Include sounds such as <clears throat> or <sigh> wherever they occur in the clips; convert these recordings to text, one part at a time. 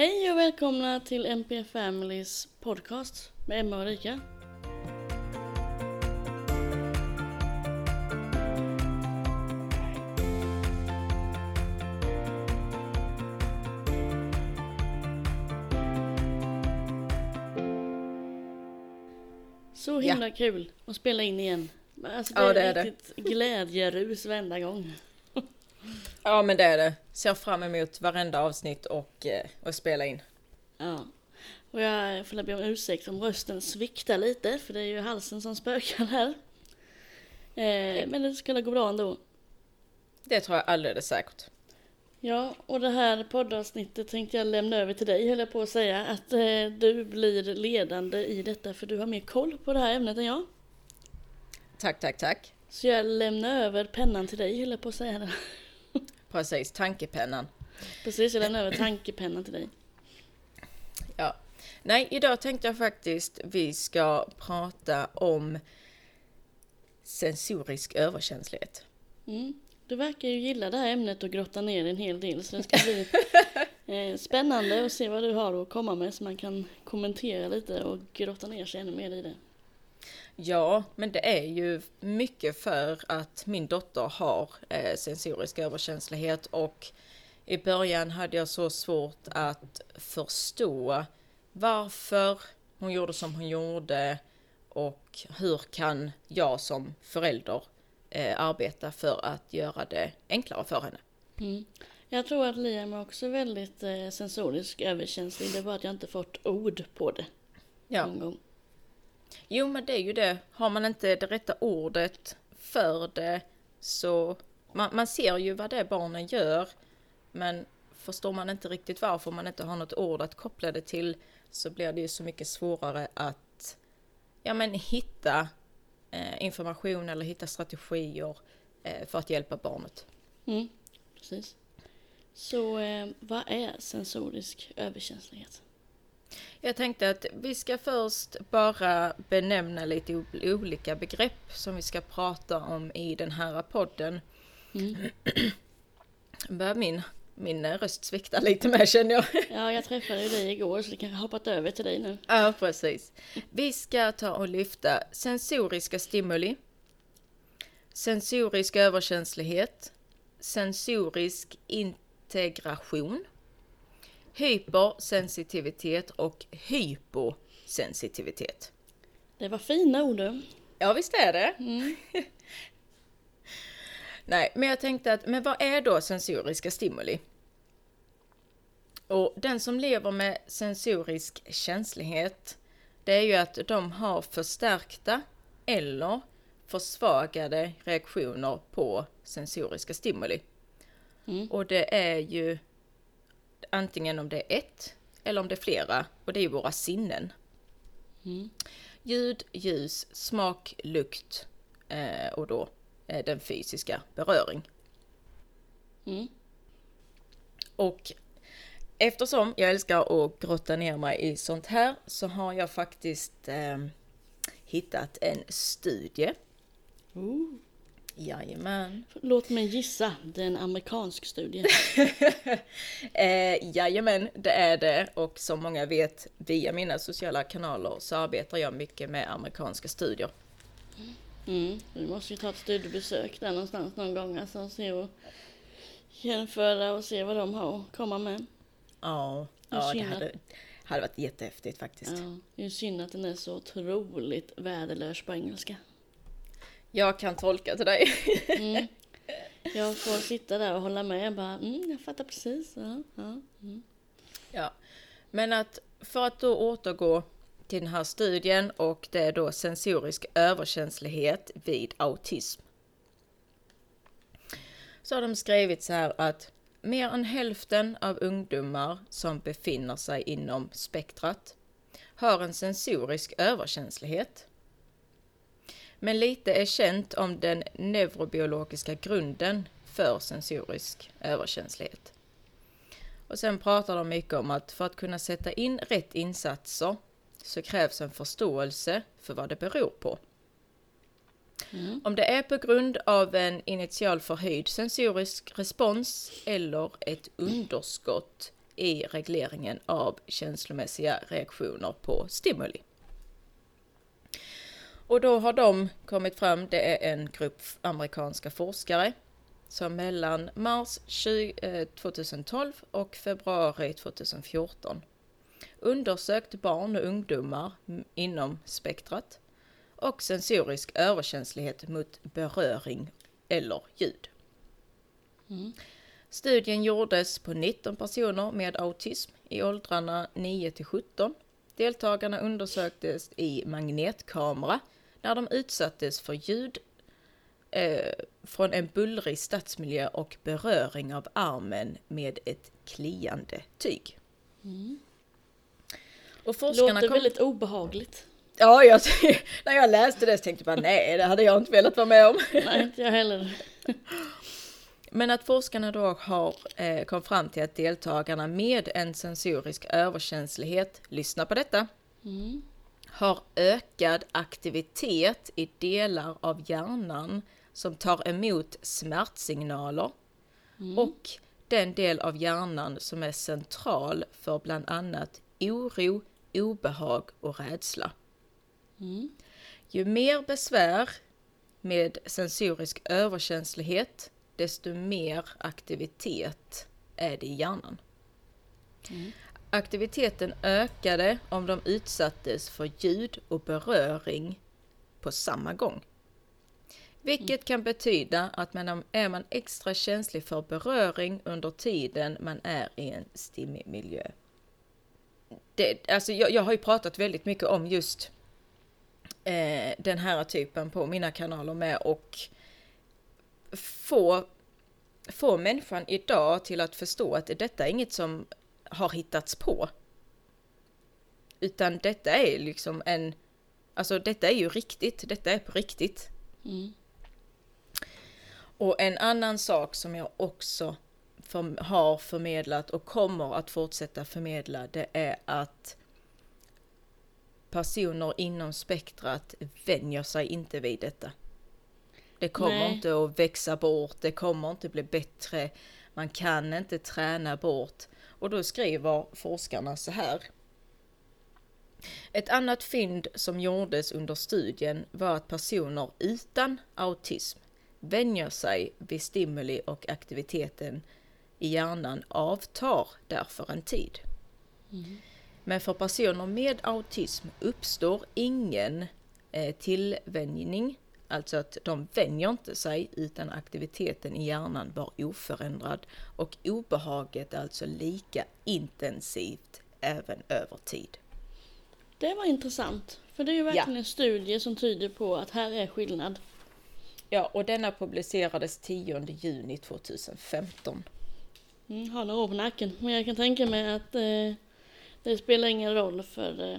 Hej och välkomna till MP Families podcast med Emma och Rika. Så himla kul att spela in igen. Alltså det, Ja, är det är det. riktigt glädjerus varenda gång. Ja men det är det. Ser fram emot varenda avsnitt och, eh, och spela in. Ja. Och jag får be om ursäkt om rösten sviktar lite, för det är ju halsen som spökar här. Eh, men det skulle gå bra ändå. Det tror jag alldeles säkert. Ja, och det här poddavsnittet tänkte jag lämna över till dig, höll jag på att säga. Att eh, du blir ledande i detta, för du har mer koll på det här ämnet än jag. Tack, tack, tack. Så jag lämnar över pennan till dig, höll jag på att säga. Precis, tankepennan. Precis, jag lämnar över tankepennan till dig. Ja. Nej, idag tänkte jag faktiskt vi ska prata om sensorisk överkänslighet. Mm. Du verkar ju gilla det här ämnet och grotta ner en hel del så det ska bli <laughs> eh, spännande att se vad du har att komma med så man kan kommentera lite och grotta ner sig ännu mer i det. Ja, men det är ju mycket för att min dotter har eh, sensorisk överkänslighet och i början hade jag så svårt att förstå varför hon gjorde som hon gjorde och hur kan jag som förälder eh, arbeta för att göra det enklare för henne. Mm. Jag tror att Liam är också väldigt eh, sensorisk överkänslig. Det är bara att jag inte fått ord på det Ja. någon gång. Jo, men det är ju det. Har man inte det rätta ordet för det så man, man ser ju vad det är barnen gör. Men förstår man inte riktigt varför man inte har något ord att koppla det till så blir det ju så mycket svårare att ja, men hitta eh, information eller hitta strategier eh, för att hjälpa barnet. Mm. Precis. Så eh, vad är sensorisk överkänslighet? Jag tänkte att vi ska först bara benämna lite olika begrepp som vi ska prata om i den här podden. Mm. Börjar min, min röst svikta lite med känner jag. Ja, jag träffade dig igår så det kanske hoppat över till dig nu. Ja, precis. Vi ska ta och lyfta sensoriska stimuli, sensorisk överkänslighet, sensorisk integration, hypersensitivitet och hyposensitivitet. Det var fina ord du. Ja, visst är det. Mm. <laughs> Nej, men jag tänkte att, men vad är då sensoriska stimuli? Och den som lever med sensorisk känslighet, det är ju att de har förstärkta eller försvagade reaktioner på sensoriska stimuli. Mm. Och det är ju antingen om det är ett eller om det är flera, och det är våra sinnen. Mm. Ljud, ljus, smak, lukt eh, och då eh, den fysiska beröring. Mm. Och eftersom jag älskar att grotta ner mig i sånt här så har jag faktiskt eh, hittat en studie. Ooh. Jajamän. Låt mig gissa, det är en amerikansk studie. <laughs> Eh, jajamän, det är det. Och som många vet via mina sociala kanaler så arbetar jag mycket med amerikanska studier. Mm. Vi måste ju ta ett studiebesök där någonstans någon gång alltså, och se och jämföra och se vad de har att komma med. Ja, ja det hade, hade varit jättehäftigt faktiskt. Ja, det är synd att den är så otroligt värdelös på engelska. Jag kan tolka till dig. Mm. <laughs> Jag får sitta där och hålla med bara, mm, jag fattar precis. Ja, ja, mm. Ja, men att för att då återgå till den här studien och det är då sensorisk överkänslighet vid autism. Så har de skrivit så här att mer än hälften av ungdomar som befinner sig inom spektrat har en sensorisk överkänslighet. Men lite är känt om den neurobiologiska grunden för sensorisk överkänslighet. Och sen pratar de mycket om att för att kunna sätta in rätt insatser så krävs en förståelse för vad det beror på. Mm. Om det är på grund av en initial förhöjd sensorisk respons eller ett underskott i regleringen av känslomässiga reaktioner på stimuli. Och då har de kommit fram, det är en grupp amerikanska forskare som mellan mars 2012 eh, och februari 2014 undersökt barn och ungdomar inom spektrat och sensorisk överkänslighet mot beröring eller ljud. Mm. Studien gjordes på 19 personer med autism i åldrarna 9 till 17. Deltagarna undersöktes i magnetkamera när de utsattes för ljud eh, från en bullrig stadsmiljö och beröring av armen med ett kliande tyg. Mm. Och forskarna Låter kom... väldigt obehagligt. Ja, jag, <laughs> när jag läste det så tänkte jag bara nej, det hade jag inte velat vara med om. <laughs> Nej, inte jag heller. Men att forskarna då har eh, kom fram till att deltagarna med en sensorisk överkänslighet, lyssna på detta, mm. Har ökad aktivitet i delar av hjärnan som tar emot smärtsignaler mm. och den del av hjärnan som är central för bland annat oro, obehag och rädsla. Mm. Ju mer besvär med sensorisk överkänslighet, desto mer aktivitet är det i hjärnan. Mm. Aktiviteten ökade om de utsattes för ljud och beröring på samma gång. Vilket kan betyda att man är man extra känslig för beröring under tiden man är i en stimmig miljö. Det, alltså jag, jag har ju pratat väldigt mycket om just eh, den här typen på mina kanaler med och få, få människan idag till att förstå att detta är inget som har hittats på. Utan detta är liksom en, alltså detta är ju riktigt, detta är på riktigt. Mm. Och en annan sak som jag också för, har förmedlat och kommer att fortsätta förmedla det är att personer inom spektrat vänjer sig inte vid detta. Det kommer Nej. inte att växa bort, det kommer inte bli bättre, man kan inte träna bort. Och då skriver forskarna så här. Ett annat fynd som gjordes under studien var att personer utan autism vänjer sig vid stimuli och aktiviteten i hjärnan avtar därför en tid. Mm. Men för personer med autism uppstår ingen eh, tillvänjning, alltså att de vänjer inte sig utan aktiviteten i hjärnan var oförändrad och obehaget är alltså lika intensivt även över tid. Det var intressant, för det är ju verkligen ja. en studie som tyder på att här är skillnad. Ja, och denna publicerades 10 juni 2015. Mm, har några år på nacken, men jag kan tänka mig att eh, det spelar ingen roll för eh,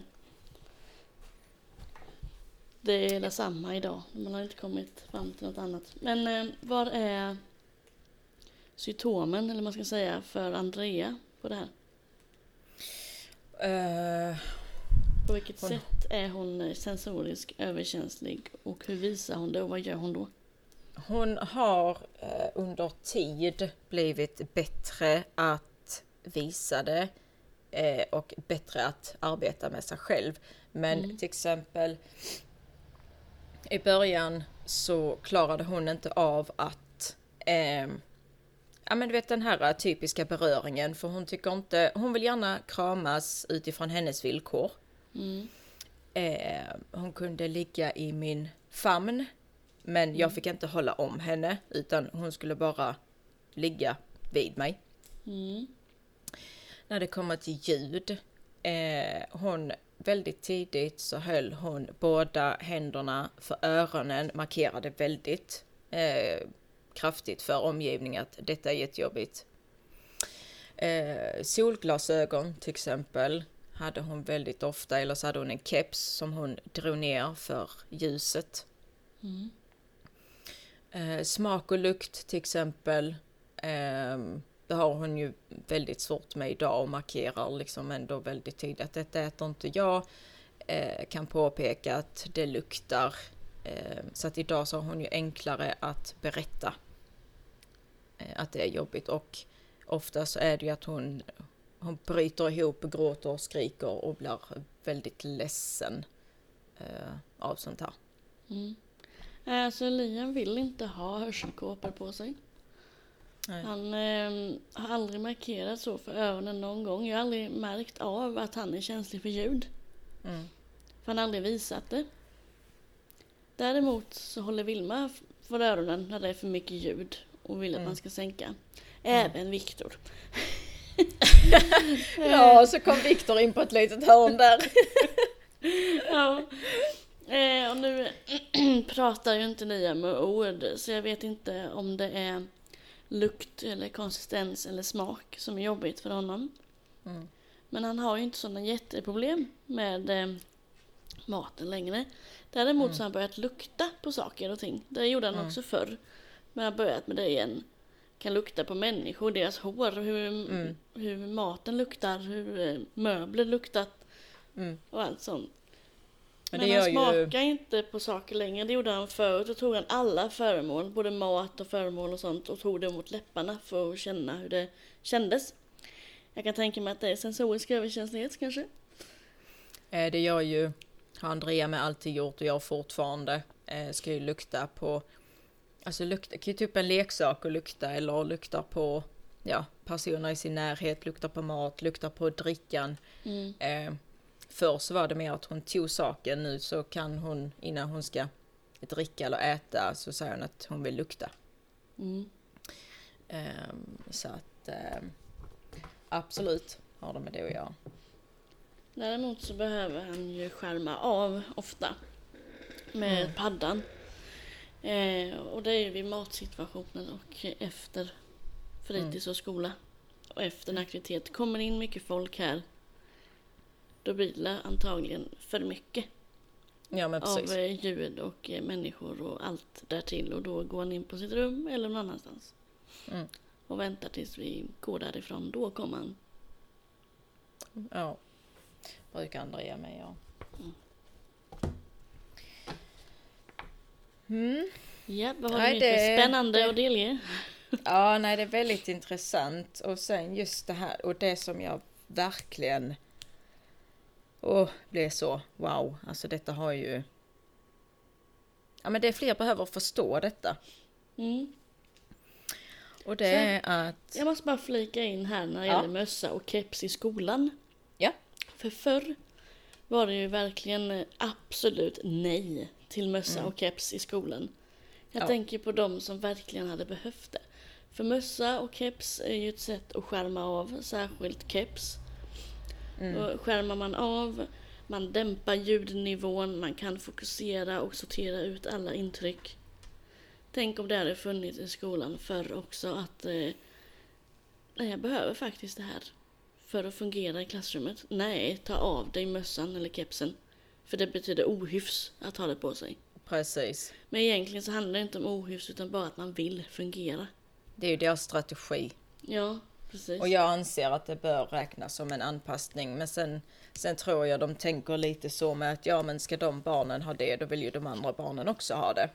det är detsamma idag. Man har inte kommit fram till något annat. Men eh, vad är symptomen, eller man ska säga, för Andrea på det här? Uh, på vilket hon... sätt är hon sensorisk överkänslig och hur visar hon det och vad gör hon då? Hon har eh, under tid blivit bättre att visa det eh, och bättre att arbeta med sig själv. Men mm. till exempel i början så klarade hon inte av att eh, Ja men du vet den här typiska beröringen för hon tycker inte, hon vill gärna kramas utifrån hennes villkor. Mm. Eh, hon kunde ligga i min famn men jag mm. fick inte hålla om henne utan hon skulle bara ligga vid mig. Mm. När det kommer till ljud, eh, hon väldigt tidigt så höll hon båda händerna för öronen, markerade väldigt eh, kraftigt för omgivningen att detta är jättejobbigt. Eh, solglasögon till exempel hade hon väldigt ofta eller så hade hon en keps som hon drog ner för ljuset. Mm. Eh, smak och lukt till exempel. Eh, det har hon ju väldigt svårt med idag och markerar liksom ändå väldigt tydligt att detta äter inte jag. Eh, kan påpeka att det luktar. Eh, så att idag så har hon ju enklare att berätta eh, att det är jobbigt och ofta så är det ju att hon hon bryter ihop, gråter och skriker och blir väldigt ledsen eh, av sånt här. Mm. Alltså Liam vill inte ha hörselkåpor på sig. Nej. Han eh, har aldrig markerat så för öronen någon gång. Jag har aldrig märkt av att han är känslig för ljud. Mm. För han har aldrig visat det. Däremot så håller Vilma för öronen när det är för mycket ljud och vill att Mm. man ska sänka. Även Viktor. <laughs> Ja, så kom Viktor in på ett litet hörn där. <laughs> Ja. Eh, och nu <clears throat> pratar ju inte Liam med ord så jag vet inte om det är lukt eller konsistens eller smak som är jobbigt för honom. Mm. Men han har ju inte sådana jätteproblem med eh, maten längre. Däremot så har han börjat lukta på saker och ting. Det gjorde han Mm. också förr. Men han har börjat med det igen. Kan lukta på människor, deras hår, hur, Mm. hur maten luktar, hur eh, möbler luktat Mm. och allt sånt. Men Men, han gör ju- smakar inte på saker längre. Det gjorde han förut. Då tog han alla föremål, både mat och föremål och sånt och tog det mot läpparna för att känna hur det kändes. Jag kan tänka mig att det är sensorisk överkänslighet kanske. Eh, Det gör ju Andrea med alltid gjort och gör fortfarande. Eh, Ska ju lukta på, alltså lukta, kan ju typ en leksak och lukta eller luktar på, ja, personer i sin närhet, luktar på mat, luktar på drickan. Mm. Eh, förr så var det mer att hon tog saken, nu så kan hon innan hon ska dricka eller äta så säger hon att hon vill lukta. Mm. Eh, så att eh, absolut har det med det att göra. Däremot så behöver han ju skärma av ofta med Mm. paddan. Eh, och det är ju vid matsituationen och efter fritids och skola. Och efter en aktivitet. Kommer in mycket folk här då blir det antagligen för mycket Ja men av eh, ljud och eh, människor och allt därtill. Och då går han in på sitt rum eller någon annanstans. Mm. Och väntar tills vi går därifrån. Då kommer han. Ja. Brukar Andrea med ja. Mm. Ja, vad har Nej, du för det- spännande det- att delge? Ja, nej det är väldigt intressant. Och sen just det här och det som jag verkligen Åh, blev så wow. Alltså detta har ju Ja men det fler behöver förstå detta. Mm. Och det är att Jag måste bara flika in här när det Ja. gäller mössa och keps i skolan. Ja. För förr var det ju verkligen eh, absolut nej till mössa Mm. och keps i skolan. Jag Ja. tänker på de som verkligen hade behövt det. För mössa och keps är ju ett sätt att skärma av, särskilt keps. Mm, Och skärmar man av, man dämpar ljudnivån, man kan fokusera och sortera ut alla intryck. Tänk om det hade funnits i skolan förr också att eh, nej, jag behöver faktiskt det här för att fungera i klassrummet. Nej, ta av dig mössan eller kepsen. För det betyder ohyfs att ha det på sig. precis. Men egentligen så handlar det inte om ohyfs utan bara att man vill fungera. Det är ju deras strategi. Ja, precis. Och jag anser att det bör räknas som en anpassning. Men sen, sen tror jag de tänker lite så med att ja men ska de barnen ha det då vill ju de andra barnen också ha det.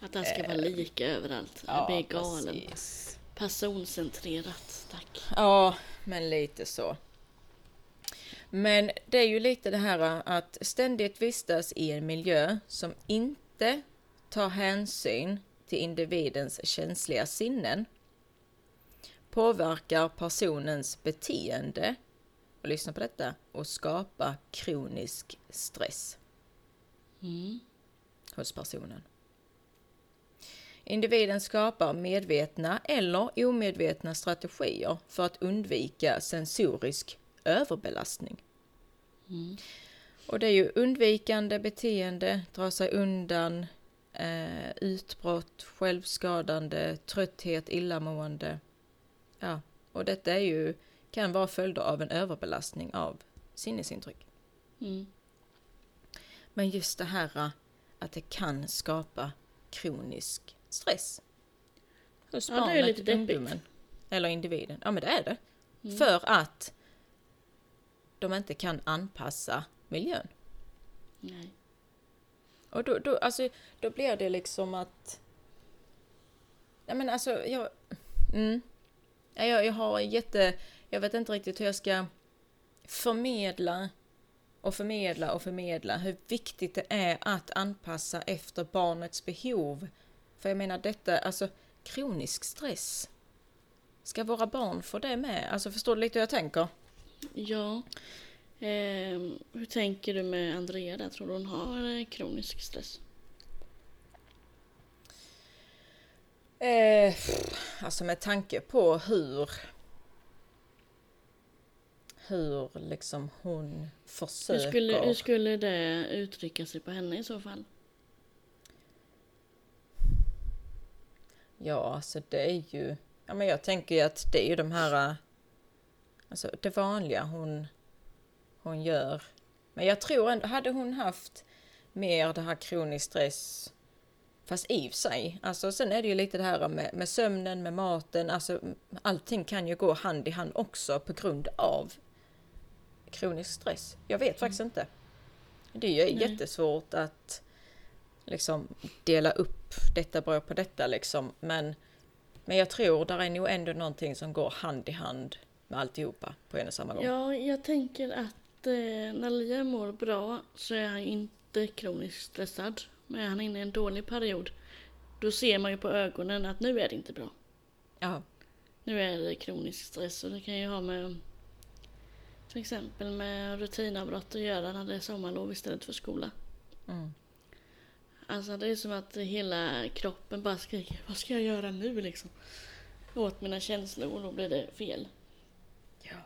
Att det ska vara lika överallt. jag blir galen. precis. Personcentrerat, tack. Ja, men lite så. Men det är ju lite det här att ständigt vistas i en miljö som inte tar hänsyn till individens känsliga sinnen påverkar personens beteende och lyssna på detta och skapar kronisk stress Mm. hos personen. Individen skapar medvetna eller omedvetna strategier för att undvika sensorisk överbelastning. Mm. Och det är ju undvikande beteende, dra sig undan, eh, utbrott, självskadande, trötthet, illamående. Ja, och detta är ju, kan vara följder av en överbelastning av sinnesintryck. Mm. Men just det här eh, att det kan skapa kronisk stress. Hos Ja, det är barnet, lite ungdomen eller individen. Ja men det är det. Mm. För att de inte kan anpassa miljön. Nej. Och då, då, alltså, då blir det liksom att... Nej men alltså, jag... Mm. Jag, jag har jätte... jag vet inte riktigt hur jag ska förmedla och förmedla och förmedla hur viktigt det är att anpassa efter barnets behov. För jag menar detta, alltså kronisk stress. Ska våra barn få det med? Alltså förstår du lite hur jag tänker? Ja. Eh, hur tänker du med Andrea där? Tror du hon har eh, kronisk stress? Eh, alltså med tanke på hur hur liksom hon försöker. Hur skulle, hur skulle det uttrycka sig på henne i så fall? Ja, alltså det är ju... Ja, men jag tänker ju att det är ju de här... Alltså det vanliga hon, hon gör. Men jag tror ändå, hade hon haft mer det här kronisk stress Fast i sig, alltså sen är det ju lite det här med, med sömnen, med maten, alltså allting kan ju gå hand i hand också på grund av kronisk stress. Jag vet faktiskt mm. inte. Det är ju Nej. jättesvårt att liksom dela upp detta beror på detta liksom. Men, men jag tror där är nog ändå någonting som går hand i hand med alltihopa på en och samma gång. Ja, jag tänker att eh, när Lia mår bra så är han inte kroniskt stressad. Men är han inne i en dålig period då ser man ju på ögonen att nu är det inte bra. Ja. Nu är det kronisk stress och det kan ju ha med till exempel med rutinavbrott att göra när det är sommarlov istället för skola. Mm. Alltså det är som att hela kroppen bara skriker Vad ska jag göra nu liksom? Åt mina känslor och då blir det fel. Ja.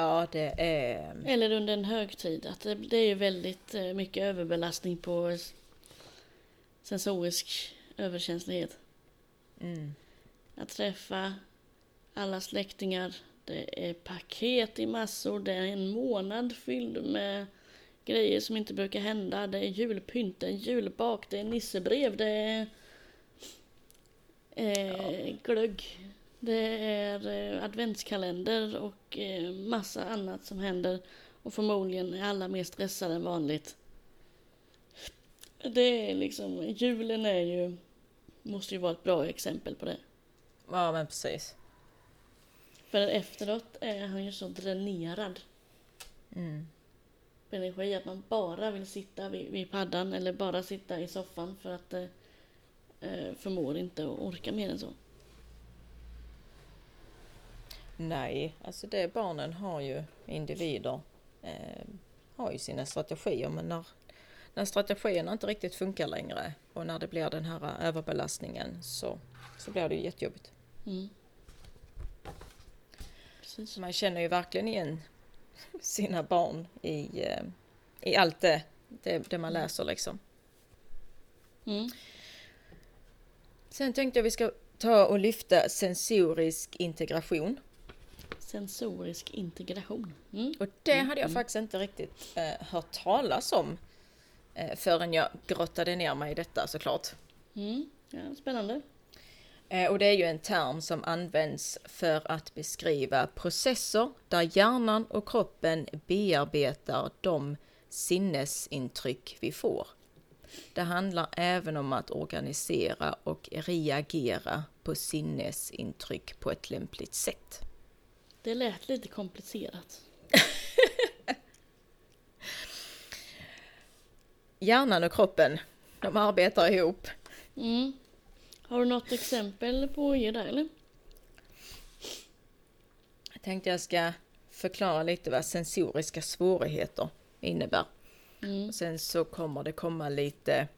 Ja, det är... Eller under en högtid. Att det, det är ju väldigt eh, mycket överbelastning på sensorisk överkänslighet. Mm. Att träffa alla släktingar. Det är paket i massor. Det är en månad fylld med grejer som inte brukar hända. Det är julpynt, det är julbak, det är nissebrev, det är eh, ja. glögg. Det är eh, adventskalender och eh, massa annat som händer. Och förmodligen är alla mer stressade än vanligt. Det är liksom, julen är ju, måste ju vara ett bra exempel på det. Ja men precis. För efteråt är han ju så dränerad. Mm. På energi att man bara vill sitta vid, vid paddan eller bara sitta i soffan för att eh, eh förmår inte och orka mer än så. Nej, alltså det barnen har ju individer eh, har ju sina strategier men när, när strategierna inte riktigt funkar längre och när det blir den här överbelastningen så, så blir det ju jättejobbigt. Mm. Man känner ju verkligen igen <laughs> sina barn i, eh, i allt det, det, det man mm. läser liksom. Mm. Sen tänkte jag vi ska ta och lyfta sensorisk integration sensorisk integration. Mm. Och det mm, hade jag mm. faktiskt inte riktigt eh, hört talas om eh, förrän jag grottade ner mig i detta såklart. Mm. Ja, spännande. Eh, och det är ju en term som används för att beskriva processer där hjärnan och kroppen bearbetar de sinnesintryck vi får. Det handlar även om att organisera och reagera på sinnesintryck på ett lämpligt sätt. Det lät lite komplicerat. <laughs> Hjärnan och kroppen, de arbetar ihop. Mm. Har du något exempel på att ge där eller? Jag tänkte jag ska förklara lite vad sensoriska svårigheter innebär. Mm. Och sen så kommer det komma lite,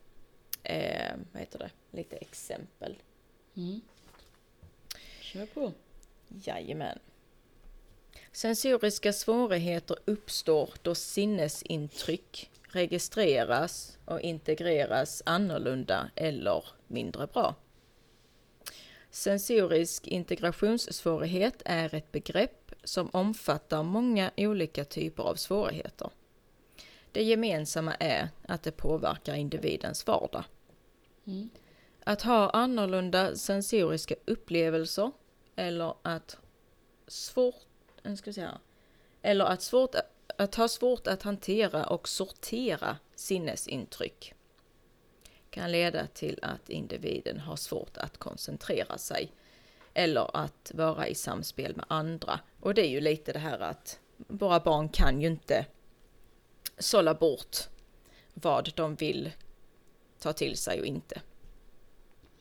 eh, vad heter det, lite exempel. Mm. Kör på. Jajamän. Sensoriska svårigheter uppstår då sinnesintryck registreras och integreras annorlunda eller mindre bra. Sensorisk integrationssvårighet är ett begrepp som omfattar många olika typer av svårigheter. Det gemensamma är att det påverkar individens vardag. Mm. Att ha annorlunda sensoriska upplevelser eller att svårt ska säga, eller att, svårt, att ha svårt att hantera och sortera sinnesintryck kan leda till att individen har svårt att koncentrera sig eller att vara i samspel med andra. Och det är ju lite det här att våra barn kan ju inte sålla bort vad de vill ta till sig och inte.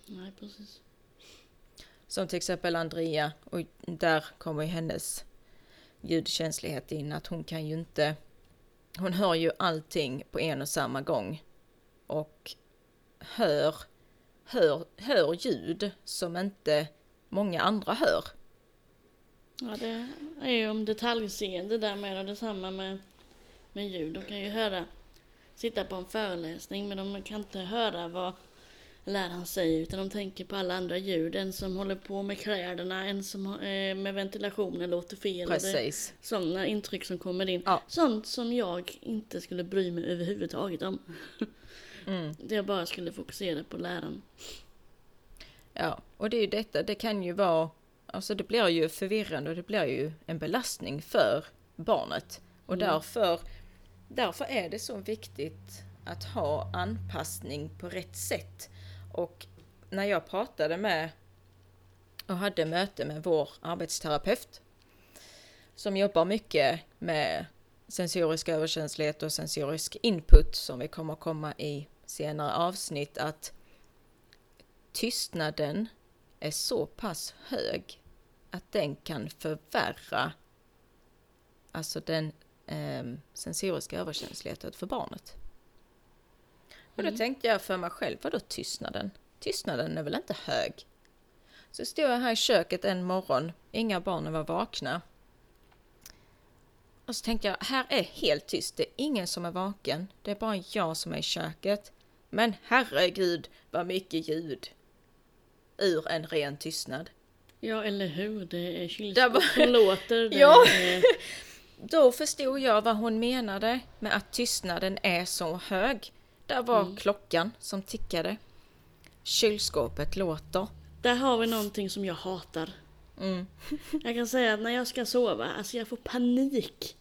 Nej, precis. Som till exempel Andrea, och där kommer ju hennes ljudkänslighet in, att hon kan ju inte... Hon hör ju allting på en och samma gång. Och hör, hör, hör ljud som inte många andra hör. Ja, det är ju om detaljseende där med och detsamma med, med ljud. De kan ju höra, sitta på en föreläsning men de kan inte höra vad läraren säger utan de tänker på alla andra ljud. En som håller på med kläderna, en som eh, med ventilationen låter fel. Precis. Sådana intryck som kommer in. Ja. Sånt som jag inte skulle bry mig överhuvudtaget om. <laughs> Mm. <laughs> Det jag bara skulle fokusera på läraren. Ja, och det är ju detta, det kan ju vara, alltså det blir ju förvirrande och det blir ju en belastning för barnet. Och Mm. därför, därför är det så viktigt att ha anpassning på rätt sätt. Och när jag pratade med och hade möte med vår arbetsterapeut som jobbar mycket med sensorisk överkänslighet och sensorisk input som vi kommer komma i senare avsnitt att tystnaden är så pass hög att den kan förvärra alltså den eh, sensoriska överkänsligheten för barnet. Och då Mm. tänkte jag för mig själv, vadå tystnaden? Tystnaden är väl inte hög? Så stod jag här i köket en morgon, inga barnen var vakna. Och så tänkte jag, här är helt tyst, det är ingen som är vaken, det är bara jag som är i köket. Men herregud vad mycket ljud ur en ren tystnad. Ja, eller hur? Det är kylskåp som låter. Det Ja. är, Då förstod jag vad hon menade med att tystnaden är så hög. Där var Mm. klockan som tickade. Kylskåpet låter. där har vi någonting som jag hatar. Mm. <laughs> Jag kan säga att när jag ska sova, alltså jag får panik.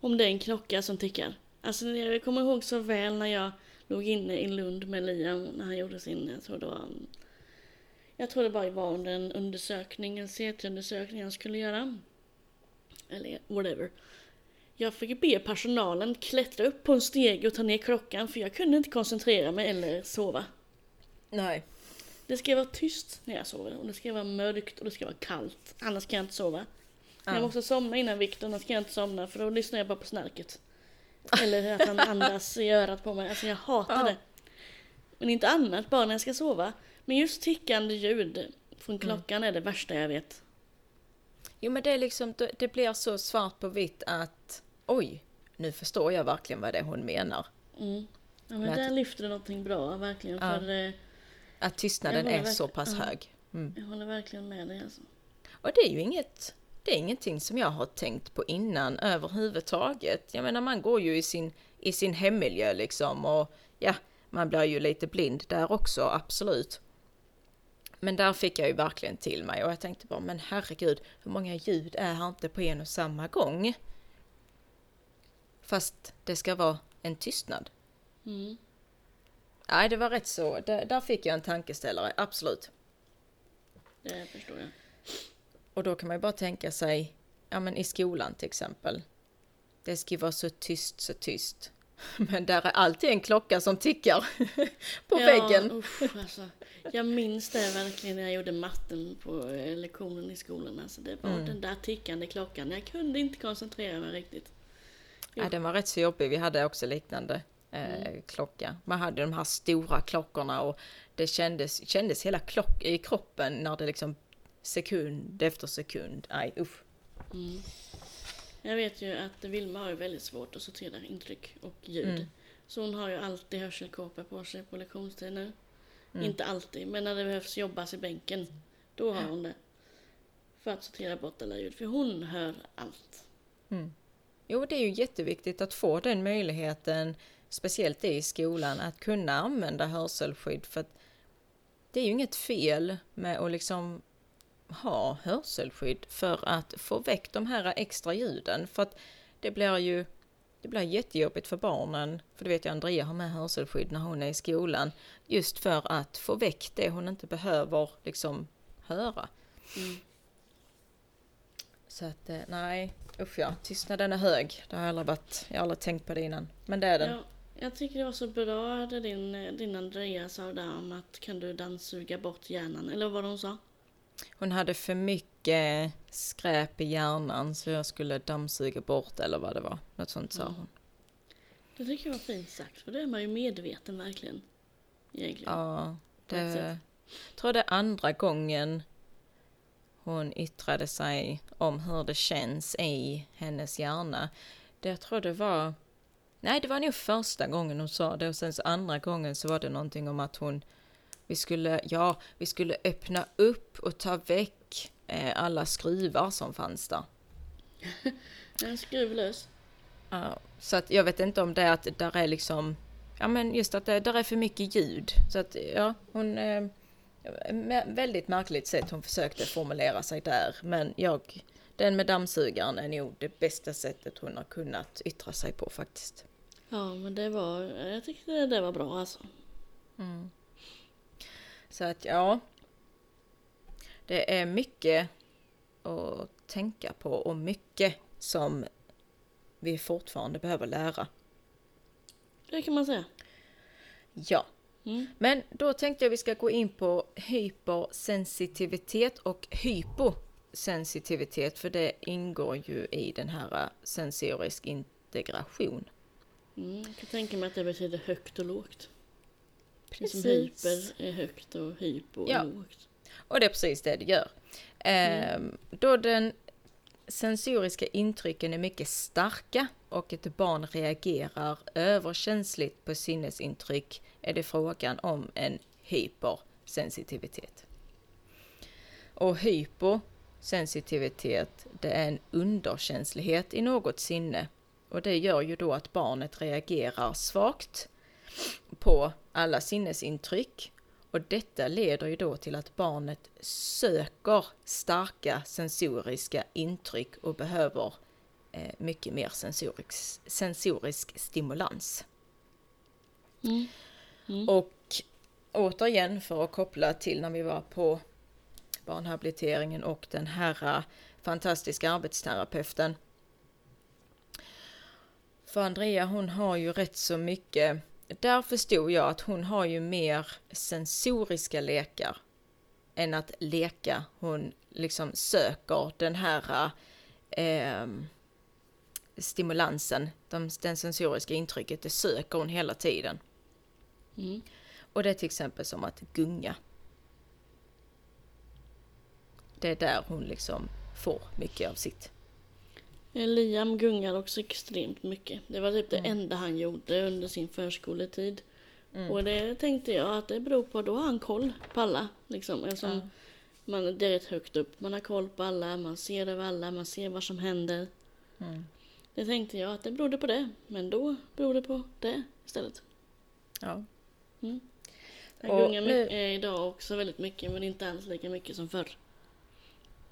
Om det är en klocka som tickar. Alltså jag kommer ihåg så väl när jag låg inne i Lund med Liam när han gjorde sin, jag tror det var jag tror det bara var under en undersökning, en CT-undersökning han skulle göra. Eller whatever. Jag fick be personalen klättra upp på en steg och ta ner klockan för jag kunde inte koncentrera mig eller sova. Nej. Det ska vara tyst när jag sover och det ska vara mörkt och det ska vara kallt. Annars kan jag inte sova. Jag Ja. måste somna innan Viktor, annars kan jag inte somna för då lyssnar jag bara på snarket. Eller att han andas i örat på mig. Alltså jag hatar Ja. det. Men inte annat, bara när jag ska sova. Men just tickande ljud från klockan är det värsta jag vet. Jo men det är liksom, det blir så svart på vitt att oj, nu förstår jag verkligen vad det är hon menar. Mm. Ja, men Men att- där lyfter det någonting bra verkligen. Ja. För Att tystnaden är så pass ja. hög. Mm. jag håller verkligen med dig alltså. Och det är ju inget, det är ingenting som jag har tänkt på innan överhuvudtaget. Jag menar man går ju i sin, i sin hemmiljö liksom och ja, man blir ju lite blind där också, absolut. Men där fick jag ju verkligen till mig och jag tänkte bara, men herregud, hur många ljud är här inte på en och samma gång? Fast det ska vara en tystnad. Mm. Nej, det var rätt så. Där, där fick jag en tankeställare, absolut. Det förstår jag. Och då kan man ju bara tänka sig, ja men i skolan till exempel. Det ska ju vara så tyst, så tyst. <laughs> Men där är alltid en klocka som tickar <laughs> på ja, väggen. Usch, alltså. Jag minns det verkligen när jag gjorde matten på eh, lektionen i skolan. Alltså, det var Mm. den där tickande klockan. Jag kunde inte koncentrera mig riktigt. Ja, den var rätt så jobbig. Vi hade också liknande eh, klocka. Man hade de här stora klockorna och det kändes, kändes hela klock i kroppen när det liksom sekund efter sekund. Nej, usch. Mm. Jag vet ju att Vilma har väldigt svårt att sortera intryck och ljud. Mm. Så hon har ju alltid hörselkåpor på sig på lektionstid nu. Mm. Inte alltid, men när det behövs jobbas i bänken. Då har hon det. För att sortera bort alla ljud. För hon hör allt. Jo, det är ju jätteviktigt att få den möjligheten, speciellt i skolan, att kunna använda hörselskydd. För att det är ju inget fel med att liksom ha hörselskydd för att få väck de här extra ljuden. För att det blir ju det blir jättejobbigt för barnen, för det vet jag Andrea har med hörselskydd när hon är i skolan, just för att få väck det hon inte behöver liksom höra. Mm. Så att eh, nej, usch ja, tystnaden är hög. Det har jag aldrig varit, jag har aldrig tänkt på det innan. Men det är den. Ja, jag tycker det var så bra det din, din Andrea sa där om att kan du dammsuga bort hjärnan, eller vad hon sa? Hon hade för mycket skräp i hjärnan så jag skulle dammsuga bort eller vad det var. Något sånt sa Mm. hon. Det tycker jag var fint sagt, för det är man ju medveten verkligen. Egentligen. Ja, det sätt. tror det är andra gången hon yttrade sig om hur det känns i hennes hjärna. Det jag tror det var, nej det var nog första gången hon sa det och sen så andra gången så var det någonting om att hon, vi skulle, ja, vi skulle öppna upp och ta väck eh, alla skruvar som fanns där. <laughs> En skruvlös. Ja, så att jag vet inte om det är att där är liksom, ja men just att det där är för mycket ljud. Så att ja, hon, eh, väldigt märkligt sätt hon försökte formulera sig där. Men jag, den med dammsugaren är nog det bästa sättet hon har kunnat yttra sig på faktiskt. Ja, men det var, jag tyckte det var bra alltså. Så att ja, det är mycket att tänka på och mycket som vi fortfarande behöver lära. Det kan man säga. Ja. Mm. Men då tänkte jag vi ska gå in på hypersensitivitet och hyposensitivitet för det ingår ju i den här äh, sensorisk integration. Mm, jag kan tänka mig att det betyder högt och lågt. Precis. Som hyper är högt och hypo är Ja. lågt. Och det är precis det det gör. Ehm, då den sensoriska intrycken är mycket starka och ett barn reagerar överkänsligt på sinnesintryck är det frågan om en hypersensitivitet. Och hyposensitivitet det är en underkänslighet i något sinne och det gör ju då att barnet reagerar svagt på alla sinnesintryck och detta leder ju då till att barnet söker starka sensoriska intryck och behöver mycket mer sensorisk, sensorisk stimulans. Mm. Mm. Och återigen för att koppla till när vi var på barnhabiliteringen och den här eh, fantastiska arbetsterapeuten. För Andrea hon har ju rätt så mycket, där förstod jag att hon har ju mer sensoriska lekar än att leka. Hon liksom söker den här eh, stimulansen, de, den sensoriska intrycket, det söker hon hela tiden. Mm. Och det är till exempel som att gunga. Det är där hon liksom får mycket av sitt. Eh, Liam gungar också extremt mycket. Det var typ det Mm. enda han gjorde under sin förskoletid. Mm. Och det tänkte jag att det beror på, då har han koll på alla. Liksom, eftersom Ja. man, det är rätt högt upp. Man har koll på alla, man ser över alla, man ser vad som händer. Mm. Det tänkte jag att det berodde på det. Men då beror det på det istället. Ja. Han Och gungar nu- mycket, eh, idag också väldigt mycket men inte alls lika mycket som förr.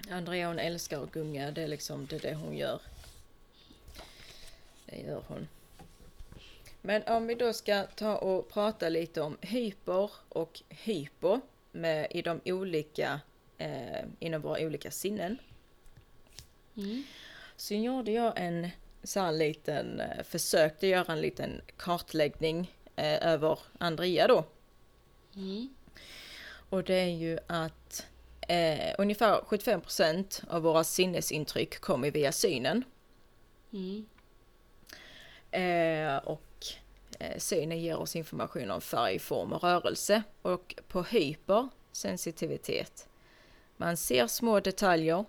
Andrea hon älskar att gunga, det är liksom det, det hon gör. Det gör hon. Men om vi då ska ta och prata lite om hyper och hypo med, i de olika, eh, inom våra olika sinnen. Mm. Så gjorde jag en så här liten, eh, försökte göra en liten kartläggning eh, över Andrea då. Mm. Och det är ju att eh, ungefär 75% av våra sinnesintryck kommer via synen. Mm. Eh, och eh, synen ger oss information om färg, form och rörelse. Och på hypersensitivitet. Man ser små detaljer,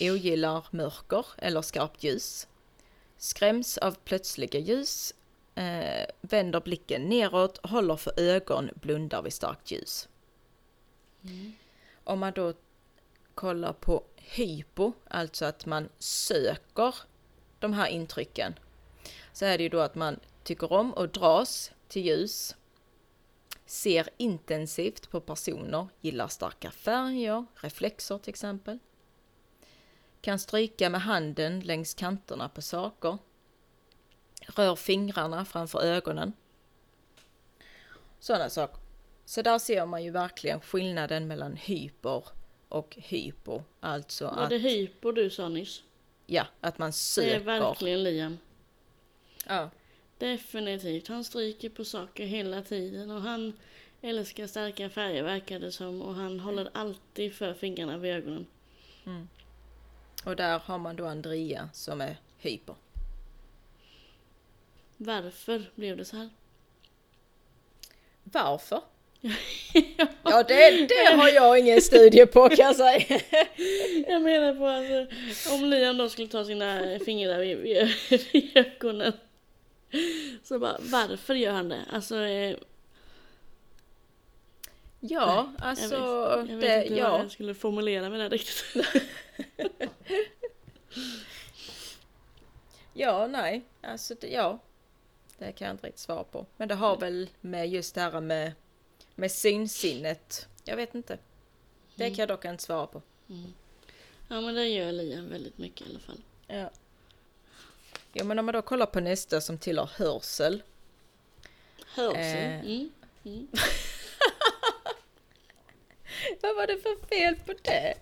ogillar mörker eller skarpt ljus, skräms av plötsliga ljus, eh, vänder blicken neråt, håller för ögon, blundar vid starkt ljus. Om man då kollar på hypo, alltså att man söker de här intrycken, så är det ju då att man tycker om och dras till ljus, ser intensivt på personer, gillar starka färger, reflexer till exempel, kan stryka med handen längs kanterna på saker, rör fingrarna framför ögonen. Sådana saker. Så där ser man ju verkligen skillnaden mellan hyper och hypo. Alltså Var att, det hypo du sa nyss? ja, att man Det är söker. verkligen Liam. Ja. Definitivt. Han stryker på saker hela tiden och han älskar starka färger verkar det som och han håller alltid för fingrarna vid ögonen. Och där har man då Andrea som är hyper. Varför blev det så här? Varför? <laughs> ja, det, det har jag ingen studie på kan jag säga. <laughs> Jag menar på alltså, om Liam då skulle ta sina fingrar vid, vid ögonen. Så bara, varför gör han det? Alltså, eh, Ja, jag alltså, vet, jag vet det, inte hur ja. jag skulle formulera mig där riktigt. <laughs> Ja, nej, alltså det, ja. Det kan jag inte riktigt svara på. Men det har väl med just det här med, med synsinnet. Jag vet inte. Det kan jag dock inte svara på. Ja men det gör Liam väldigt mycket i alla fall. Ja. Jo, men om man då kollar på nästa som tillhör hörsel. Hörsel. Eh. Mm. <laughs> <laughs> Vad var det för fel på det?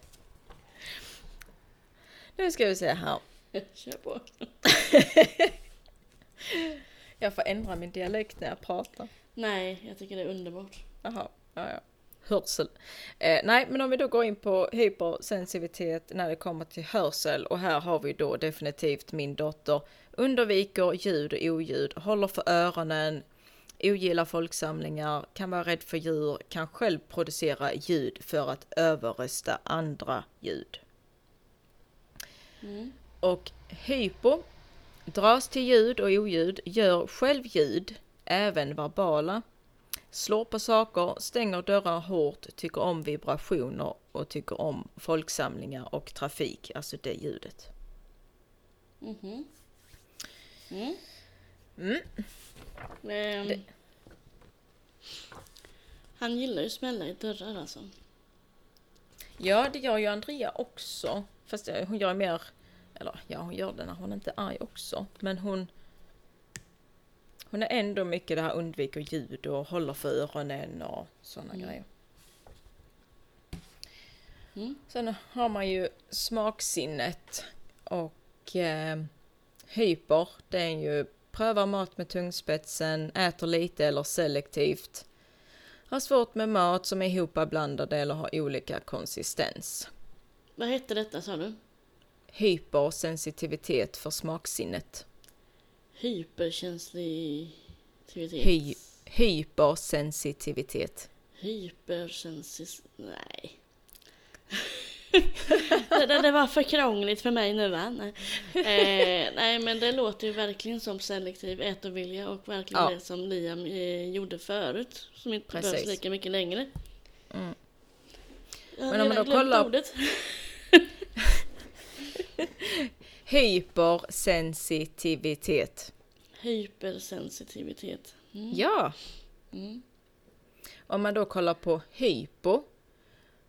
Nu ska vi se här. <laughs> Kör på. <laughs> Jag får ändra min dialekt när jag pratar. Nej, jag tycker det är underbart. Jaha, ja, ja. Hörsel. Eh, nej, men om vi då går in på hypersensitivitet när det kommer till hörsel och här har vi då definitivt min dotter undviker ljud och oljud, håller för öronen, ogillar folksamlingar, kan vara rädd för djur, kan själv producera ljud för att överrösta andra ljud. Mm. Och hypo dras till ljud och oljud, gör själv ljud, även verbala, slår på saker, stänger dörrar hårt, tycker om vibrationer och tycker om folksamlingar och trafik, alltså det ljudet. Mhm. Mm. Mm. Ehm, Det- Han gillar ju smälla i dörrar alltså. Ja, det gör ju Andrea också. Fast eh, hon gör mer, eller ja, hon gör det när hon inte är arg också. Men hon hon är ändå mycket det här undviker ljud och håller för öronen och sådana Mm. grejer. Mm. Sen har man ju smaksinnet och eh, hyper. Det är ju prövar mat med tungspetsen, äter lite eller selektivt. Har svårt med mat som är ihopblandade eller har olika konsistens. Vad hette detta sa du? Hypersensitivitet för smaksinnet. Hyperkänsligtivitet? Hy hypersensitivitet. Hypersensis... Nej. <laughs> det, det, det var för krångligt för mig nu va? Nej. Eh, nej men det låter ju verkligen som selektiv ätovilja och verkligen Ja. det som Liam eh, gjorde förut. Som inte Precis. behövs lika mycket längre. Mm. Jag Men om man då kollar- Ordet. <laughs> Hypersensitivitet. Hypersensitivitet. Mm. Ja, Mm. om man då kollar på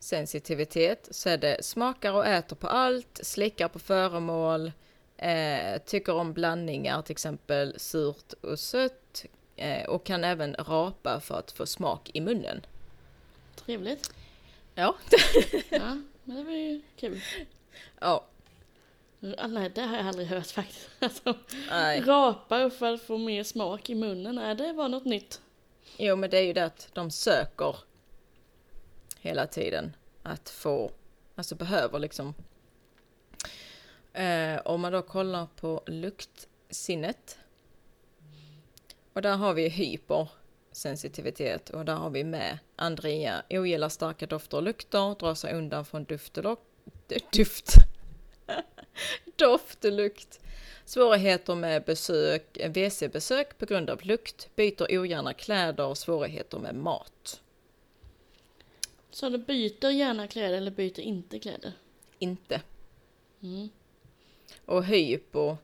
hyposensitivitet så är det smakar och äter på allt, slickar på föremål, eh, tycker om blandningar, till exempel surt och sött eh, och kan även rapa för att få smak i munnen. Trevligt. Ja, Ja, men det var ju kul. ja, nej, det har jag aldrig hört faktiskt. <laughs> Alltså, nej. rapar för att få mer smak i munnen. Nej, det var något nytt. Jo, men det är ju det att de söker hela tiden att få, alltså behöver liksom. Eh, om man då kollar på luktsinnet. Och där har vi hypersensitivitet och där har vi med Andrea. Ogillar starka dofter och lukter, drar sig undan från duft och <laughs> duft. doft och lukt. Svårigheter med besök, eh, WC-besök på grund av lukt, byter ogärna kläder och svårigheter med mat. Så du byter gärna kläder eller byter inte kläder? Inte. Mm. Och hypo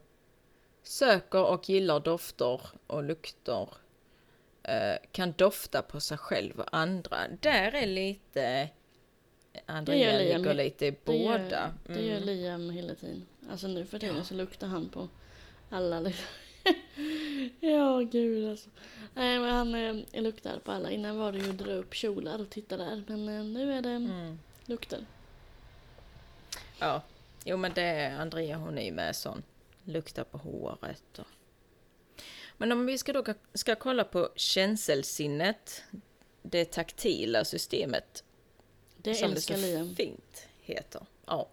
söker och gillar dofter och lukter. Eh, kan dofta på sig själv och andra. Där är lite... Andrea Liam. ligger lite i Det båda. gör, det gör Mm. Liam hela tiden. Alltså nu för tiden så luktar han på alla. <laughs> <laughs> ja, gud alltså. Nej, men han eh, luktar på alla. Innan var det ju att dra upp kjolar och titta där. Men eh, nu är det Mm. lukter. Ja. Jo men det är Andrea hon är ju med sån. Luktar på håret och... Men om vi ska då ska kolla på känselsinnet. Det taktila systemet. Det som älskar det så Liam. fint heter. Ja.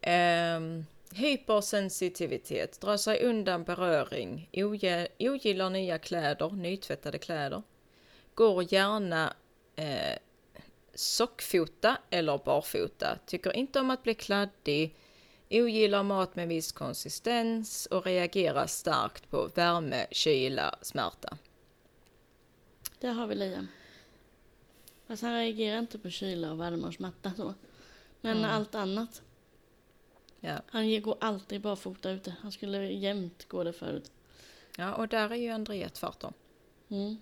Ehm, hypersensitivitet, drar sig undan beröring, ogillar nya kläder, nytvättade kläder. Går gärna eh, sockfota eller barfota. Tycker inte om att bli kladdig. Ogillar mat med viss konsistens och reagerar starkt på värme, kyla, smärta. Där har vi Liam. Fast han reagerar inte på kyla och värme och smärta så. Men Mm. allt annat. Ja. Han går alltid barfota ute. Han skulle jämt gå det förut. ja, och där är ju Andrea tvärtom. Mm.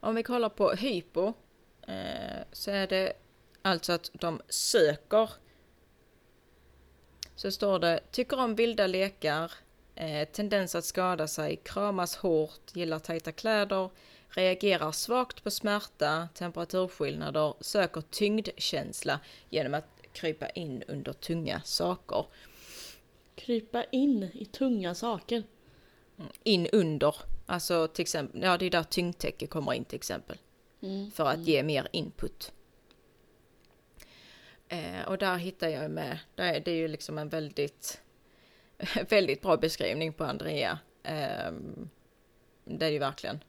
Om vi kollar på hypo eh, så är det alltså att de söker. Så står det tycker om vilda lekar, eh, tendens att skada sig, kramas hårt, gillar tajta kläder, reagerar svagt på smärta, temperaturskillnader, söker tyngdkänsla genom att krypa in under tunga saker. Krypa in i tunga saker. In under, alltså till exempel, ja det är där tyngdtäcke kommer in till exempel. Mm. för att ge mer input. Eh, och där hittar jag med, det är, det är ju liksom en väldigt, <laughs> väldigt bra beskrivning på Andrea. Eh, det är ju verkligen.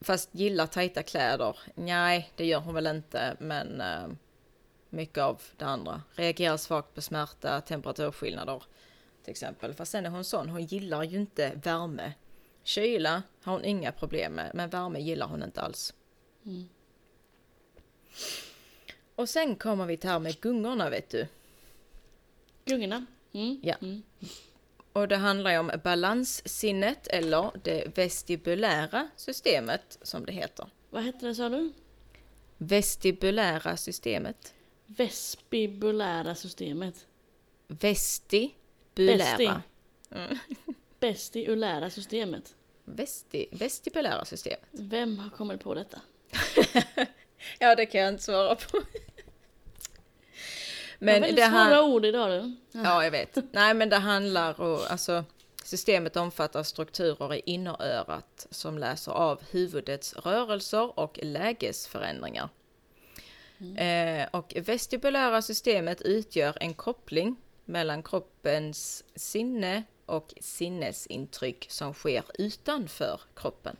Fast gillar tajta kläder? Nej, det gör hon väl inte, men eh, mycket av det andra. Reagerar svagt på smärta, temperaturskillnader till exempel. Fast sen är hon sån, hon gillar ju inte värme. Kyla har hon inga problem med, men värme gillar hon inte alls. Mm. Och sen kommer vi till här med gungorna vet du. Gungorna. Mm. Ja. Mm. Och det handlar ju om balanssinnet eller det vestibulära systemet som det heter. Vad hette det sa du? Vestibulära systemet. Vestibulära systemet. Vestibulära. Vestibulära systemet. Vesti, vestibulära systemet. Vem har kommit på detta? <laughs> Ja, det kan jag inte svara på. Men det, svåra han, ord idag du. Ja, jag vet. Nej, men det handlar om, alltså systemet omfattar strukturer i innerörat som läser av huvudets rörelser och lägesförändringar. Eh, och vestibulära systemet utgör en koppling mellan kroppens sinne och sinnesintryck som sker utanför kroppen.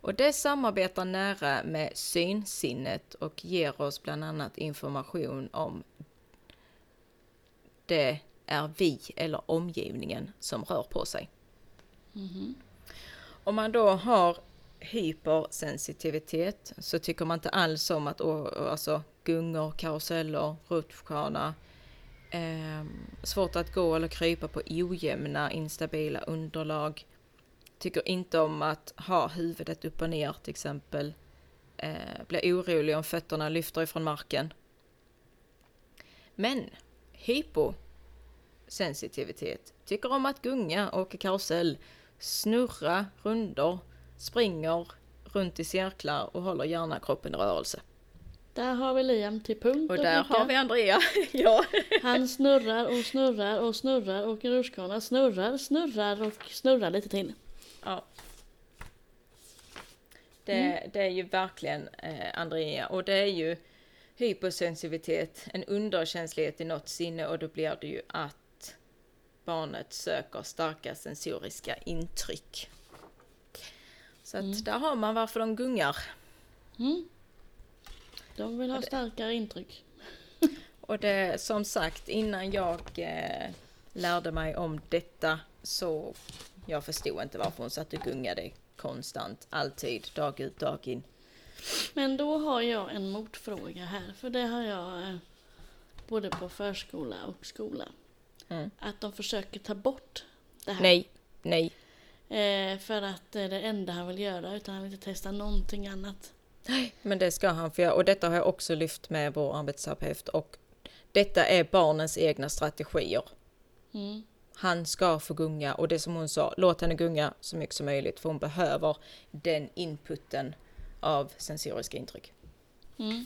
Och det samarbetar nära med synsinnet och ger oss bland annat information om det är vi eller omgivningen som rör på sig. Om man då har hypersensitivitet så tycker man inte alls om att alltså, gungor, karuseller, rutschkana. Eh, svårt att gå eller krypa på ojämna, instabila underlag. Tycker inte om att ha huvudet upp och ner till exempel. Eh, blir orolig om fötterna lyfter ifrån marken. Men hyposensitivitet tycker om att gunga, åka karusell, snurra rundor, springer runt i cirklar och håller gärna kroppen i rörelse. Där har vi Liam till punkt Och och där pricka. har vi Andrea. <laughs> ja. Han snurrar och snurrar och snurrar och en rutschkana snurrar, snurrar och snurrar lite till. ja. Det, det är ju verkligen eh, Andrea och det är ju hypersensitivitet, en underkänslighet i något sinne och då blir det ju att barnet söker starka sensoriska intryck. Så att där har man varför de gungar. Mm. De vill ha starkare intryck. Och det som sagt innan jag eh, lärde mig om detta så jag förstod inte varför hon satt och gungade konstant, alltid, dag ut, dag in. Men då har jag en motfråga här, för det har jag eh, både på förskola och skola. Mm. Att de försöker ta bort det här. Nej, nej, Eh, för att det är det enda han vill göra, utan han vill inte testa någonting annat. men det ska han få göra. Och detta har jag också lyft med vår arbetsterapeut och detta är barnens egna strategier. Mm. Han ska få gunga och det som hon sa, låt henne gunga så mycket som möjligt för hon behöver den inputen av sensoriska intryck. Mm.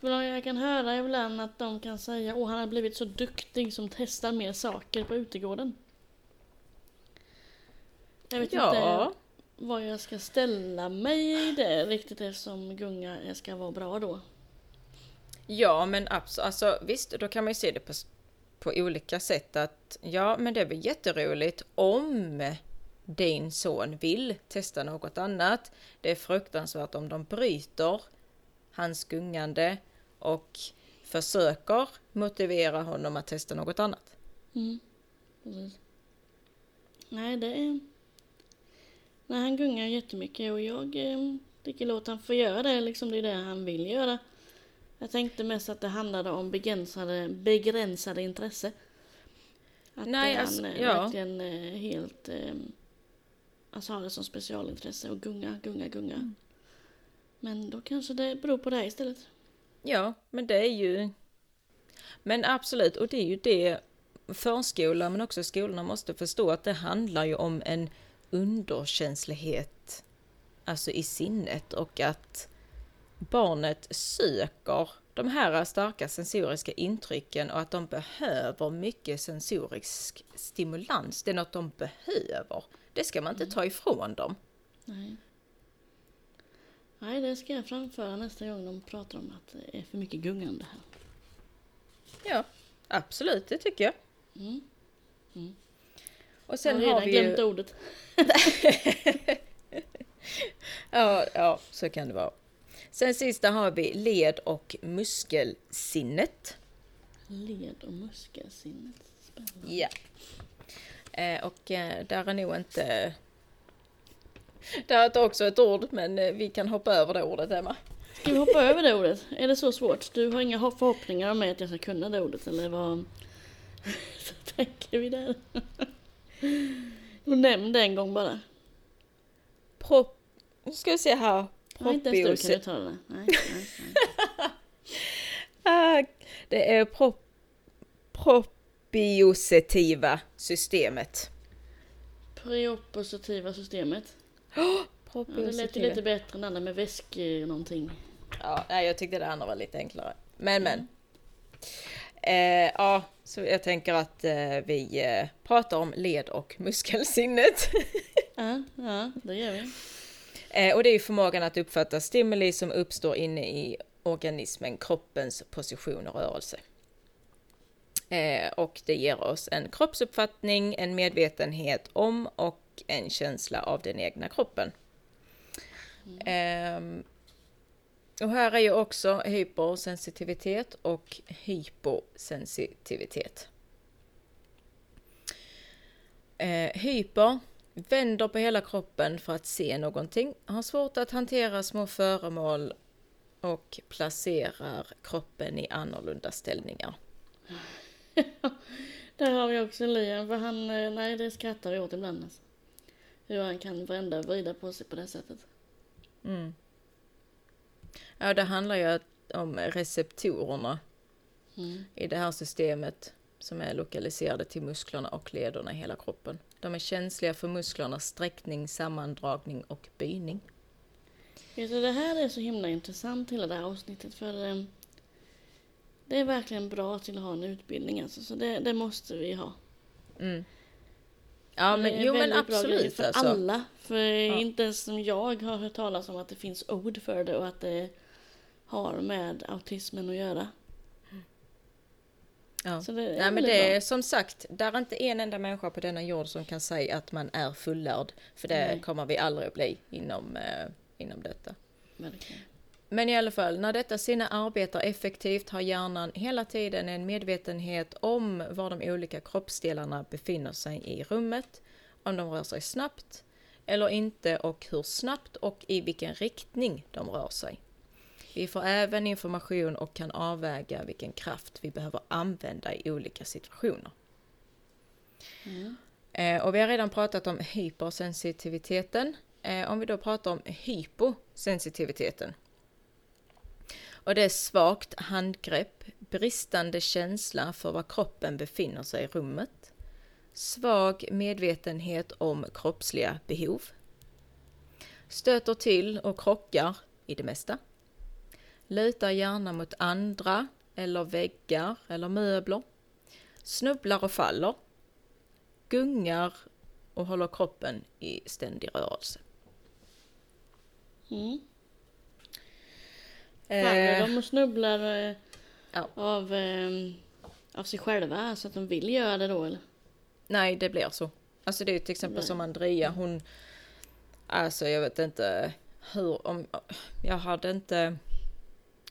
Jag kan höra ibland att de kan säga åh han har blivit så duktig som testar mer saker på utegården. Jag vet Ja. inte vad jag ska ställa mig i det riktigt eftersom gunga ska vara bra då. Ja, men absolut. Alltså, visst, då kan man ju se det på, på olika sätt. Att ja, men det är väl jätteroligt om din son vill testa något annat. Det är fruktansvärt om de bryter hans gungande och försöker motivera honom att testa något annat. Mm. Nej, det är... Nej, han gungar jättemycket och jag eh, tycker låt han få göra det. Liksom det är det han vill göra. Jag tänkte mest att det handlade om begränsade, begränsade intresse. Att Nej, alltså, han eh, ja. verkligen eh, helt... Eh, alltså har det som specialintresse och gunga, gunga, gunga. Mm. Men då kanske det beror på det här istället. Ja, men det är ju... Men absolut, och det är ju det förskolan men också skolorna måste förstå att det handlar ju om en underkänslighet alltså i sinnet och att barnet söker de här starka sensoriska intrycken och att de behöver mycket sensorisk stimulans. Det är något de behöver. Det ska man inte ta ifrån dem. Nej. Nej, det ska jag framföra nästa gång de pratar om att det är för mycket gungande här. Ja, absolut, det tycker jag. Mm. Och Sen har har redan vi ju... glömt ordet. <laughs> Ja, ja, så kan det vara. Sen sista har vi led och muskelsinnet. Led och muskelsinnet. Spännande. Ja. Eh, och eh, där är nog inte... Det är också ett ord, men eh, vi kan hoppa över det ordet, Emma. Ska vi hoppa över det ordet? Är det så svårt? Du har inga hopp- förhoppningar om mig att jag ska kunna det ordet eller vad? <laughs> Så tänker vi där. <laughs> Och nämn det en gång bara. Prop... Nu ska vi se här. Nej, inte ens du kan uttala det. Nej, nej, nej. <laughs> Ah, Det är pro... proprioceptiva systemet. Preoppositiva systemet. <gasps> Ja, det lät ju Proprioceptiva. lite bättre än andra med väsk någonting. Ja, jag tyckte det andra var lite enklare. Men, men. Eh, ja, så jag tänker att eh, vi eh, pratar om led och muskelsinnet. <laughs> Ja, ja, det gör vi. eh, och det är förmågan att uppfatta stimuli som uppstår inne i organismen, kroppens position och rörelse. Eh, och det ger oss en kroppsuppfattning, en medvetenhet om och en känsla av den egna kroppen. Ehm, och här är ju också hypersensitivitet och hyposensitivitet. Eh, hyper vänder på hela kroppen för att se någonting, har svårt att hantera små föremål och placerar kroppen i annorlunda ställningar. <laughs> Där har vi också Liam, för han, eh, nej det skrattar vi åt ibland alltså. Hur han kan vända och vrida på sig på det sättet. Mm. Ja, det handlar ju om receptorerna Mm. i det här systemet som är lokaliserade till musklerna och lederna i hela kroppen. De är känsliga för musklernas sträckning, sammandragning och böjning. Vet du, det här är så himla intressant hela det här avsnittet för eh, det är verkligen bra till att ha en utbildning alltså, så det, det måste vi ha. Mm. Ja, men, jo men absolut För alltså. alla, för inte ens som jag har hört talas om att det finns ord för det och att det har med autismen att göra. Ja. Så det är Nej men det bra. är som sagt, där är inte en enda människa på denna jord som kan säga att man är fullärd. För det Nej. kommer vi aldrig att bli inom, eh, inom detta. Verkligen. Men i alla fall, när detta sinne arbetar effektivt har hjärnan hela tiden en medvetenhet om var de olika kroppsdelarna befinner sig i rummet, om de rör sig snabbt eller inte och hur snabbt och i vilken riktning de rör sig. Vi får även information och kan avväga vilken kraft vi behöver använda i olika situationer. Mm. Eh, och vi har redan pratat om hypersensitiviteten. Eh, om vi då pratar om hyposensitiviteten. Och det är svagt handgrepp, bristande känsla för var kroppen befinner sig i rummet, svag medvetenhet om kroppsliga behov, stöter till och krockar i det mesta, lutar gärna mot andra eller väggar eller möbler, snubblar och faller, gungar och håller kroppen i ständig rörelse. Mm. Faller Eh, de och snubblar eh, Ja. av, eh, av sig själva så att de vill göra det då eller? nej, det blir så. Alltså det är till exempel Nej. som Andrea, hon... Alltså jag vet inte hur... Om, jag hade inte...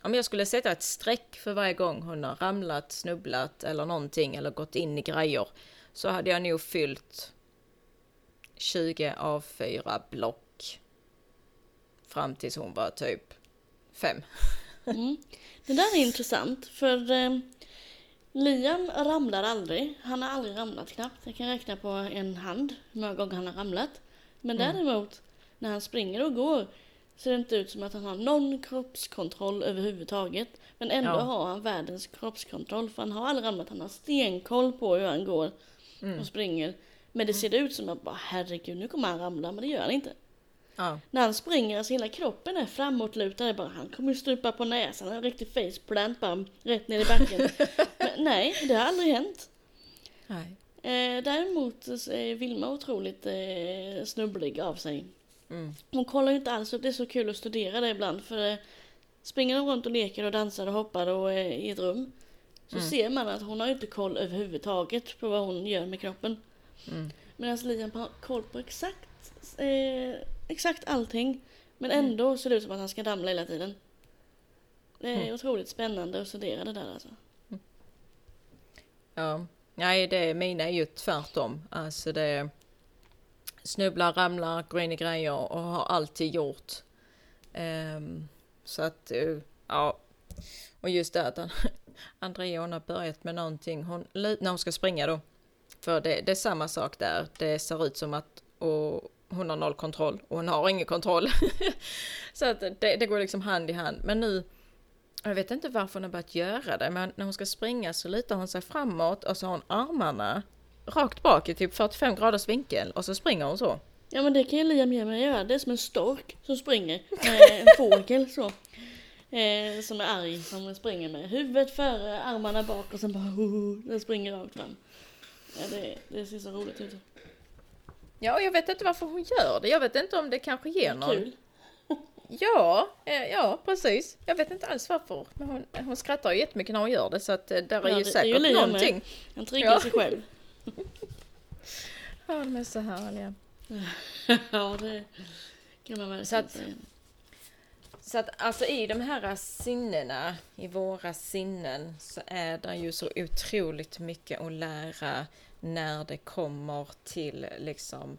Om jag skulle sätta ett streck för varje gång hon har ramlat, snubblat eller någonting eller gått in i grejer så hade jag nog fyllt 20 av 4 block fram tills hon var typ 5. Mm. Det där är intressant för eh, Liam ramlar aldrig. Han har aldrig ramlat knappt. Jag kan räkna på en hand hur många gånger han har ramlat. Men Mm. däremot när han springer och går ser det inte ut som att han har någon kroppskontroll överhuvudtaget. Men ändå Ja. har han världens kroppskontroll för han har aldrig ramlat. Han har stenkoll på hur han går Mm. och springer. Men det ser ut som att bara herregud nu kommer han ramla men det gör han inte. Ja. När han springer, alltså hela kroppen är framåtlutad. Bara, han kommer ju stupa på näsan, han har en riktig faceplant bara rätt ner i backen. <laughs> Men nej, det har aldrig hänt. Nej. Eh, däremot är Vilma otroligt eh, snubblig av sig. Mm. Hon kollar ju inte alls upp, det är så kul att studera det ibland. För eh, springer hon runt och leker och dansar och hoppar och, eh, i ett rum. Så Mm. ser man att hon har inte koll överhuvudtaget på vad hon gör med kroppen. Mm. Medan Liam har koll på exakt, eh, exakt allting. Men Mm. ändå ser det ut som att han ska ramla hela tiden. Det är Mm. otroligt spännande att studera det där alltså. Ja, nej det mina är ju tvärtom. Alltså det snubblar, ramlar, går in i grejer och har alltid gjort. Ehm, så att, eh, ja. Och just det att han- <laughs> Andrea hon har börjat med någonting, hon, när hon ska springa då. För det, det är samma sak där, det ser ut som att och hon har noll kontroll och hon har ingen kontroll. <laughs> så att det, det går liksom hand i hand. Men nu jag vet inte varför hon har börjat göra det, men när hon ska springa så lutar hon sig framåt och så har hon armarna rakt bak i typ 45 graders vinkel och så springer hon så. Ja men det kan ju Liam ge mig göra. Det är som en stork som springer. Eh, <laughs> en fågel så. Eh, som är arg som springer med huvudet före, armarna bak och sen bara ho, <laughs> den springer rakt fram. Ja, det, det ser så roligt ut. Ja, och jag vet inte varför hon gör det. Jag vet inte om det kanske ger någon... Kul. <laughs> Ja, eh, ja precis. Jag vet inte alls varför. Men hon, hon skrattar ju jättemycket när hon gör det så att eh, där är Ja, ju det är säkert ju någonting. Han triggar Ja. sig själv. <laughs> <laughs> Ja, de är så härliga. ja det kan man Så att- säga. Så att alltså i de här sinnena, i våra sinnen, så är det ju så otroligt mycket att lära när det kommer till liksom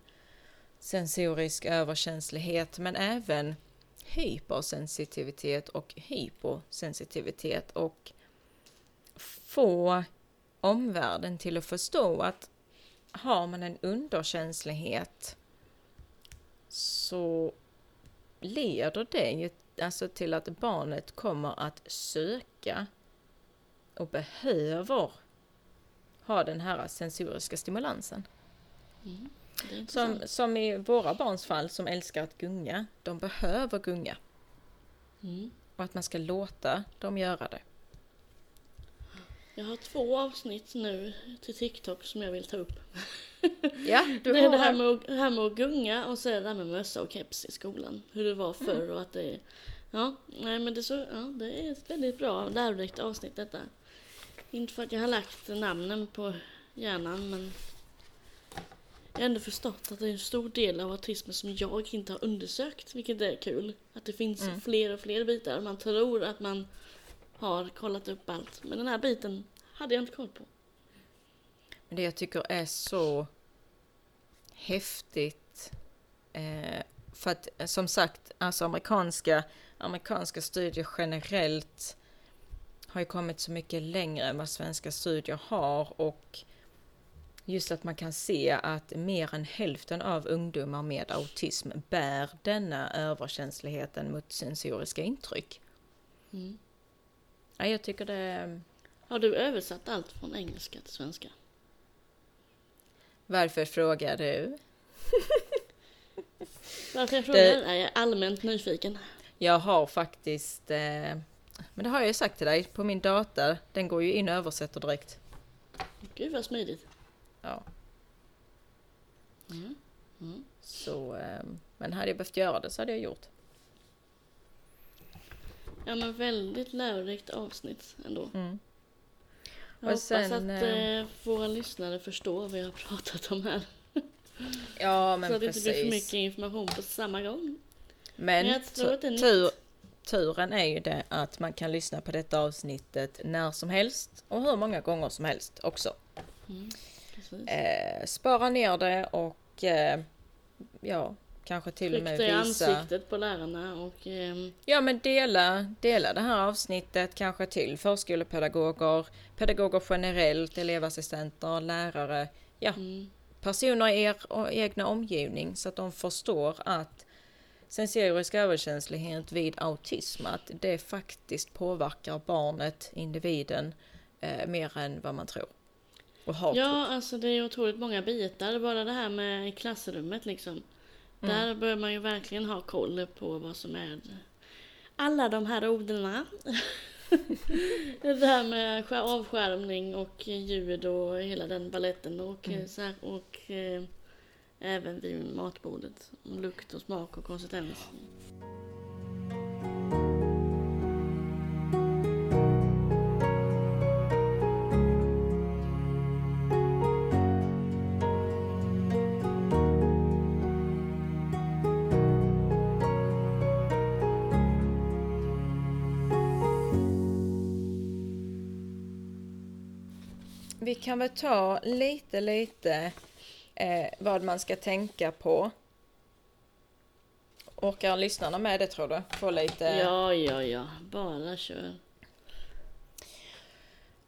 sensorisk överkänslighet, men även hypersensitivitet och hyposensitivitet och få omvärlden till att förstå att har man en underkänslighet så leder det ju alltså till att barnet kommer att söka och behöver ha den här sensoriska stimulansen. Mm. Som, som i våra barns fall som älskar att gunga, de behöver gunga Mm. och att man ska låta dem göra det. Jag har två avsnitt nu till TikTok som jag vill ta upp. <laughs> Ja, du det är det här med, att, här med att gunga och så är det här med mössa och keps i skolan. Hur det var förr och att det är... Ja, nej men det är, så, ja, det är ett väldigt bra lärorikt avsnitt detta. Inte för att jag har lagt namnen på hjärnan men jag har ändå förstått att det är en stor del av autismen som jag inte har undersökt, vilket är kul. Att det finns Mm. fler och fler bitar. Man tror att man har kollat upp allt, men den här biten hade jag inte koll på. Men det jag tycker är så häftigt. Eh, för att eh, som sagt, alltså amerikanska, amerikanska studier generellt har ju kommit så mycket längre än vad svenska studier har och just att man kan se att mer än hälften av ungdomar med autism bär denna överkänsligheten mot sensoriska intryck. Mm. Ja, jag tycker det... Har du översatt allt från engelska till svenska? Varför frågar du? Varför jag frågar är jag allmänt nyfiken. Jag har faktiskt, eh, Men det har jag ju sagt till dig, på min data, den går ju in och översätter direkt. Gud vad smidigt. Ja. Mm. Mm. Så, ehm, men hade jag behövt göra det så hade jag gjort. Ja men väldigt lärorikt avsnitt ändå. Mm. Jag Och hoppas sen, att eh, eh, våra lyssnare förstår vad jag har pratat om här. Ja, men <laughs> så att det inte blir för precis. mycket information på samma gång. Men Men jag tror att det är tur, turen är ju det att man kan lyssna på detta avsnittet när som helst och hur många gånger som helst också. Mm. Eh, spara ner det och eh, ja, kanske till och med visa. ansiktet på lärarna och ehm, Ja men dela, dela det här avsnittet kanske till förskolepedagoger, pedagoger generellt, elevassistenter, lärare, ja mm, personer i er egna omgivning så att de förstår att sensorisk överkänslighet vid autism, att det faktiskt påverkar barnet, individen, eh, mer än vad man tror. Och har Ja, trott. alltså det är otroligt många bitar. Bara det här med klassrummet liksom. Mm. Där bör man ju verkligen ha koll på vad som är alla de här orden. <laughs> det här med skär- avskärmning och ljud och hela den balletten och, Mm. eh, så här, och eh, även vid matbordet. om Lukt och smak och konsistens. Vi kan väl ta lite, lite eh, vad man ska tänka på. Orkar lyssnarna med det tror du? Få lite... Ja, ja, ja. Bara kör.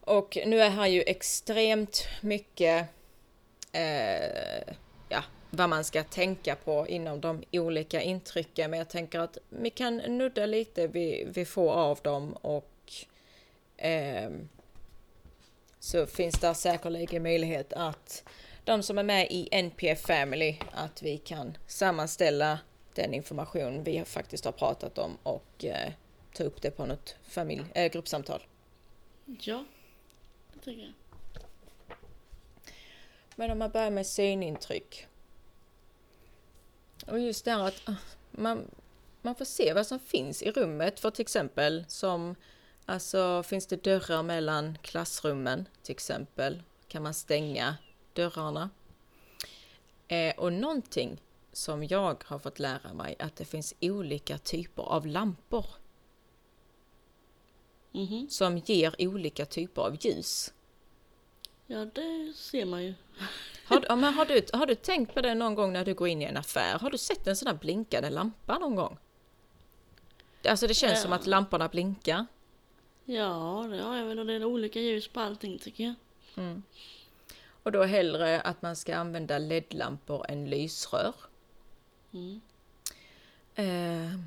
Och nu är här ju extremt mycket eh, ja, vad man ska tänka på inom de olika intrycken. Men jag tänker att vi kan nudda lite vid, vid få av dem och ehm, så finns det säkerligen möjlighet att de som är med i NPF Family, att vi kan sammanställa den information vi faktiskt har pratat om och eh, ta upp det på något familj, eh, gruppsamtal. Ja, det tycker jag. Men om man börjar med synintryck. Och just det här att ah, man, man får se vad som finns i rummet. För till exempel som, alltså finns det dörrar mellan klassrummen till exempel. Kan man stänga dörrarna. Eh, och någonting som jag har fått lära mig att det finns olika typer av lampor Mhm. som ger olika typer av ljus. Ja, det ser man ju. Har, <laughs> ja, men har, du, har du tänkt på det någon gång när du går in i en affär? Har du sett en sån här blinkande lampa någon gång? Alltså det känns Ja. som att lamporna blinkar. Ja, det har jag väl och det är olika ljus på allting tycker jag. Och då hellre att man ska använda LED-lampor än lysrör. Mm. Eh,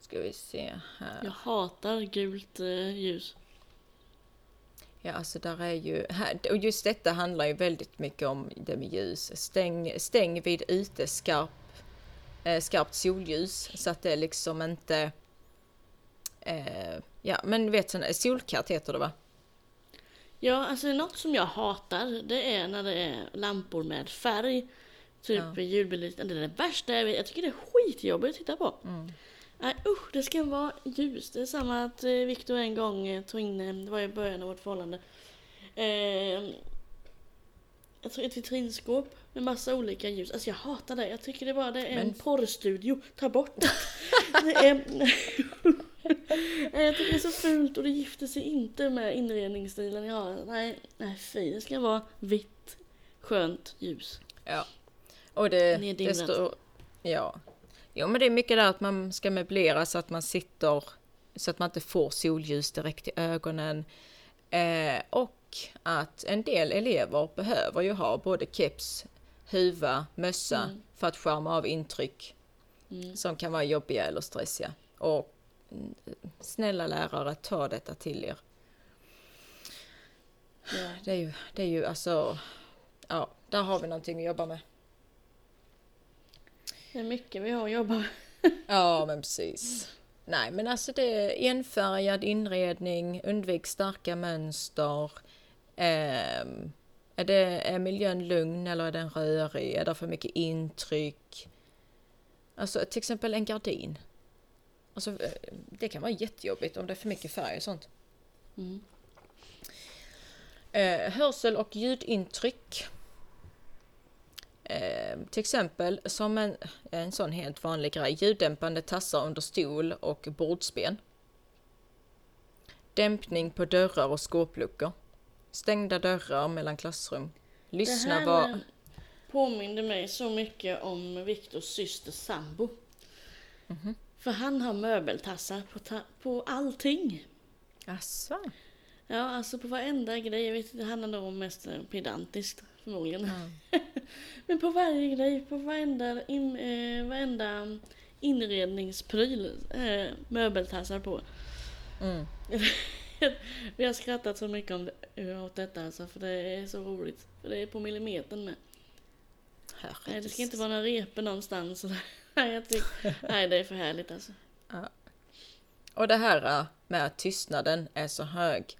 ska vi se här. Jag hatar gult eh, ljus. Ja, alltså där är ju, här, och just detta handlar ju väldigt mycket om det med ljus. Stäng, stäng vid ute skarp, eh, skarpt solljus så att det liksom inte, eh, ja men du vet sån, solkatt heter det va? Ja, alltså något som jag hatar det är när det är lampor med färg. Typ Ja. julbelysning. Det är det värsta jag vet. Jag tycker det är skitjobbigt att titta på. Mm. Nej usch, det ska vara ljus. Det är samma att eh, Viktor en gång eh, tog in, eh, det var i början av vårt förhållande. Eh, jag tror ett vitrinskåp med massa olika ljus. Alltså jag hatar det. Jag tycker det bara det är en Men- porrstudio. Ta bort det. <laughs> är... <laughs> Jag tycker det är så fult och det gifter sig inte med inredningsstilen jag har. Nej, nej fy. Det ska vara vitt, skönt ljus. Ja. Och det, det står, ja. Jo men det är mycket där att man ska möblera så att man sitter, så att man inte får solljus direkt i ögonen. Eh, och att en del elever behöver ju ha både keps, huva, mössa Mm. för att skärma av intryck Mm. som kan vara jobbiga eller stressiga. Och mm, snälla lärare, ta detta till er. Ja. Det är ju, det är ju alltså, ja, där har vi någonting att jobba med. Det är mycket vi har att jobba med. <laughs> Ja, men precis. Nej, men alltså det är enfärgad inredning, undvik starka mönster. Ehm, är, det, är miljön lugn eller är den rörig? Är det för mycket intryck? Alltså till exempel en gardin. Alltså, eh, det kan vara jättejobbigt om det är för mycket färg och sånt. Mm. Eh, hörsel och ljudintryck. Eh, till exempel som en, en sån helt vanlig grej, ljuddämpande tassar under stol och bordsben. Dämpning på dörrar och skåpluckor. Stängda dörrar mellan klassrum. Lyssna det här var... eh, påminde mig så mycket om Viktors systers sambo. Mhm. För han har möbeltassar på, ta- på allting. Asså? Ja, alltså på varenda grej. Jag vet inte, han är nog mest pedantiskt förmodligen. <laughs> Men på varje grej, på varenda, in, eh, varenda inredningspryl, eh, möbeltassar på. Mm. <laughs> Vi har skrattat så mycket om det, åt detta alltså, för det är så roligt. För det är på millimetern med. Nej, det ska inte vara några repor någonstans. <laughs> Nej, jag tycker, nej, det är för härligt alltså. Och det här med att tystnaden är så hög.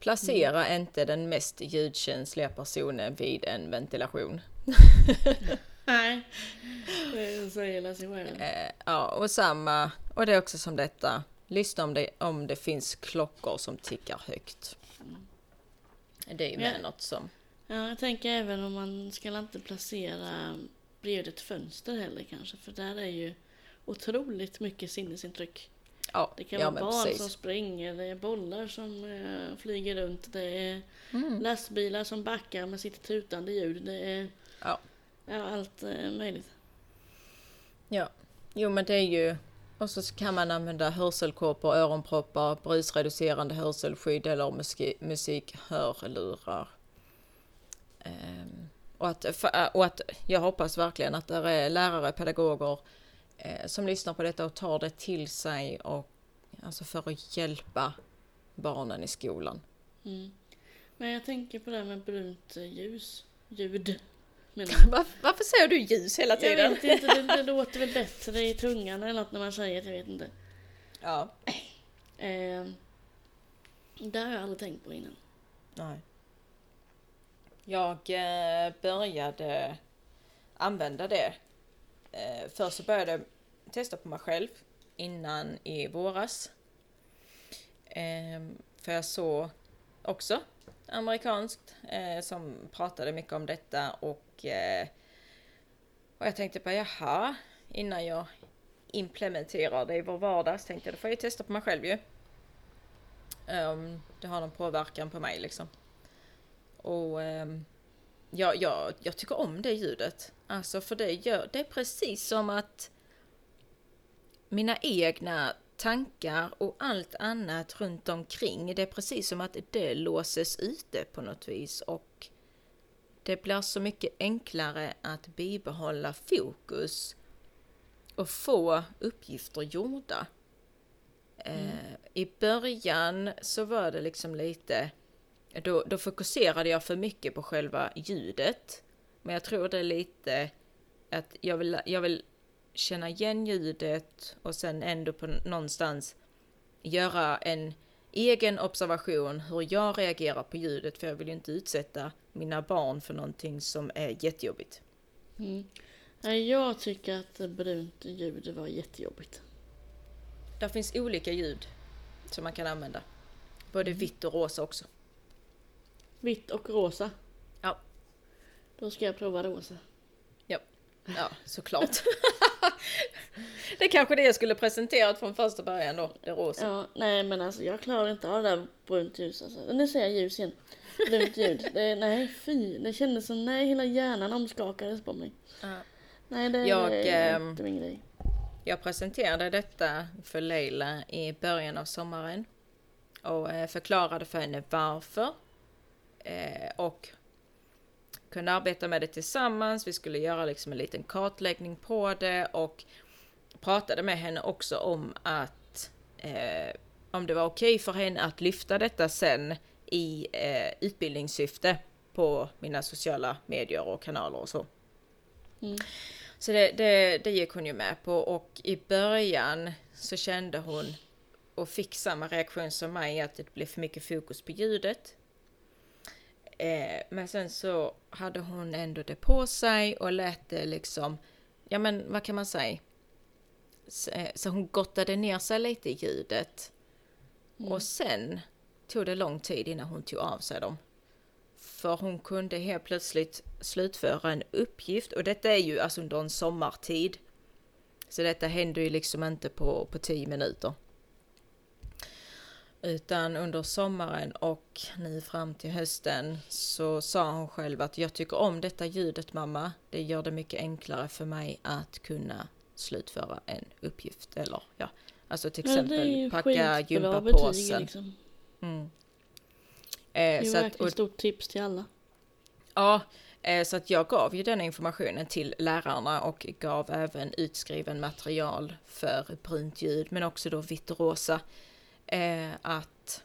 Placera inte den mest ljudkänsliga personen vid en ventilation. <laughs> Nej, det säger sig själv. Eh, ja, och samma, och det är också som detta. Lyssna om det, om det finns klockor som tickar högt. Det är ju med Ja. något som... Ja, jag tänker även om man ska inte placera bredvid ett fönster heller kanske, för där är ju otroligt mycket sinnesintryck. Ja, Det kan ja, vara barn precis. som springer, det är bollar som eh, flyger runt, det är Mm. lastbilar som backar med sitt tutande ljud, det är Ja. ja, allt eh, möjligt. Ja, jo men det är ju... Och så kan man använda hörselkåpor, öronproppar, brusreducerande hörselskydd eller musik, musikhörlurar. Ehm, och, att, äh, och att jag hoppas verkligen att det är lärare, pedagoger eh, som lyssnar på detta och tar det till sig och alltså för att hjälpa barnen i skolan. Mm. Men jag tänker på det här med brunt ljus, ljud. Men, jag <laughs> Var, varför säger du ljus hela tiden? vet inte, det, det <laughs> låter väl bättre i tungan eller något när man säger det, jag vet inte. Ja. Eh, det har jag aldrig tänkt på innan. Nej. Jag eh, började använda det. Eh, först så började jag testa på mig själv innan i våras. Eh, för jag såg också amerikanskt eh, som pratade mycket om detta och, eh, och jag tänkte på jaha, innan jag implementerar det i vår vardag så tänkte jag då får jag testa på mig själv ju. Um, det har någon påverkan på mig liksom. Och ehm, um, ja, ja, jag tycker om det ljudet. Alltså för det gör, det är precis som att mina egna tankar och allt annat runt omkring, det är precis som att det låses ute på något vis och det blir så mycket enklare att bibehålla fokus och få uppgifter gjorda. Eh, I början så var det liksom lite, då, då fokuserade jag för mycket på själva ljudet. Men jag tror det är lite att jag vill, jag vill känna igen ljudet och sen ändå på någonstans göra en egen observation hur jag reagerar på ljudet för jag vill ju inte utsätta mina barn för någonting som är jättejobbigt. Mm. Jag tycker att brunt ljud var jättejobbigt. Där finns olika ljud som man kan använda. Både vitt och rosa också. Vitt och rosa. Ja. Då ska jag prova rosa. Ja, såklart. <laughs> <laughs> det kanske det jag skulle presenterat från första början då, det rosa. Ja, nej men alltså jag klarar inte av det där brunt ljus alltså. Nu säger jag ljus igen. Brunt ljud. Det, nej fy. Det kändes som, nej hela hjärnan omskakades på mig. Ja. Nej det Jag, är ehm, inte min grej. Jag presenterade detta för Leila i början av sommaren och eh, förklarade för henne varför. Eh, och kunde arbeta med det tillsammans. Vi skulle göra liksom en liten kartläggning på det och pratade med henne också om att eh, om det var okej för henne att lyfta detta sen i eh, utbildningssyfte på mina sociala medier och kanaler och så. Mm. Så det, det, det gick hon ju med på och i början så kände hon och fick samma reaktion som mig att det blev för mycket fokus på ljudet. Eh, men sen så hade hon ändå det på sig och lät det liksom, ja men vad kan man säga? Så, eh, så hon gottade ner sig lite i ljudet. Mm. Och sen tog det lång tid innan hon tog av sig dem. För hon kunde helt plötsligt slutföra en uppgift och detta är ju alltså under en sommartid. Så detta händer ju liksom inte på, på tio minuter. Utan under sommaren och nu fram till hösten så sa hon själv att jag tycker om detta ljudet mamma. Det gör det mycket enklare för mig att kunna slutföra en uppgift. Eller ja, alltså till exempel packa gympapåsen. Liksom. Mm. Eh, det är så verkligen ett stort tips till alla. Ja, eh, så att jag gav ju den informationen till lärarna och gav även utskriven material för brunt ljud men också då vitt och rosa eh, att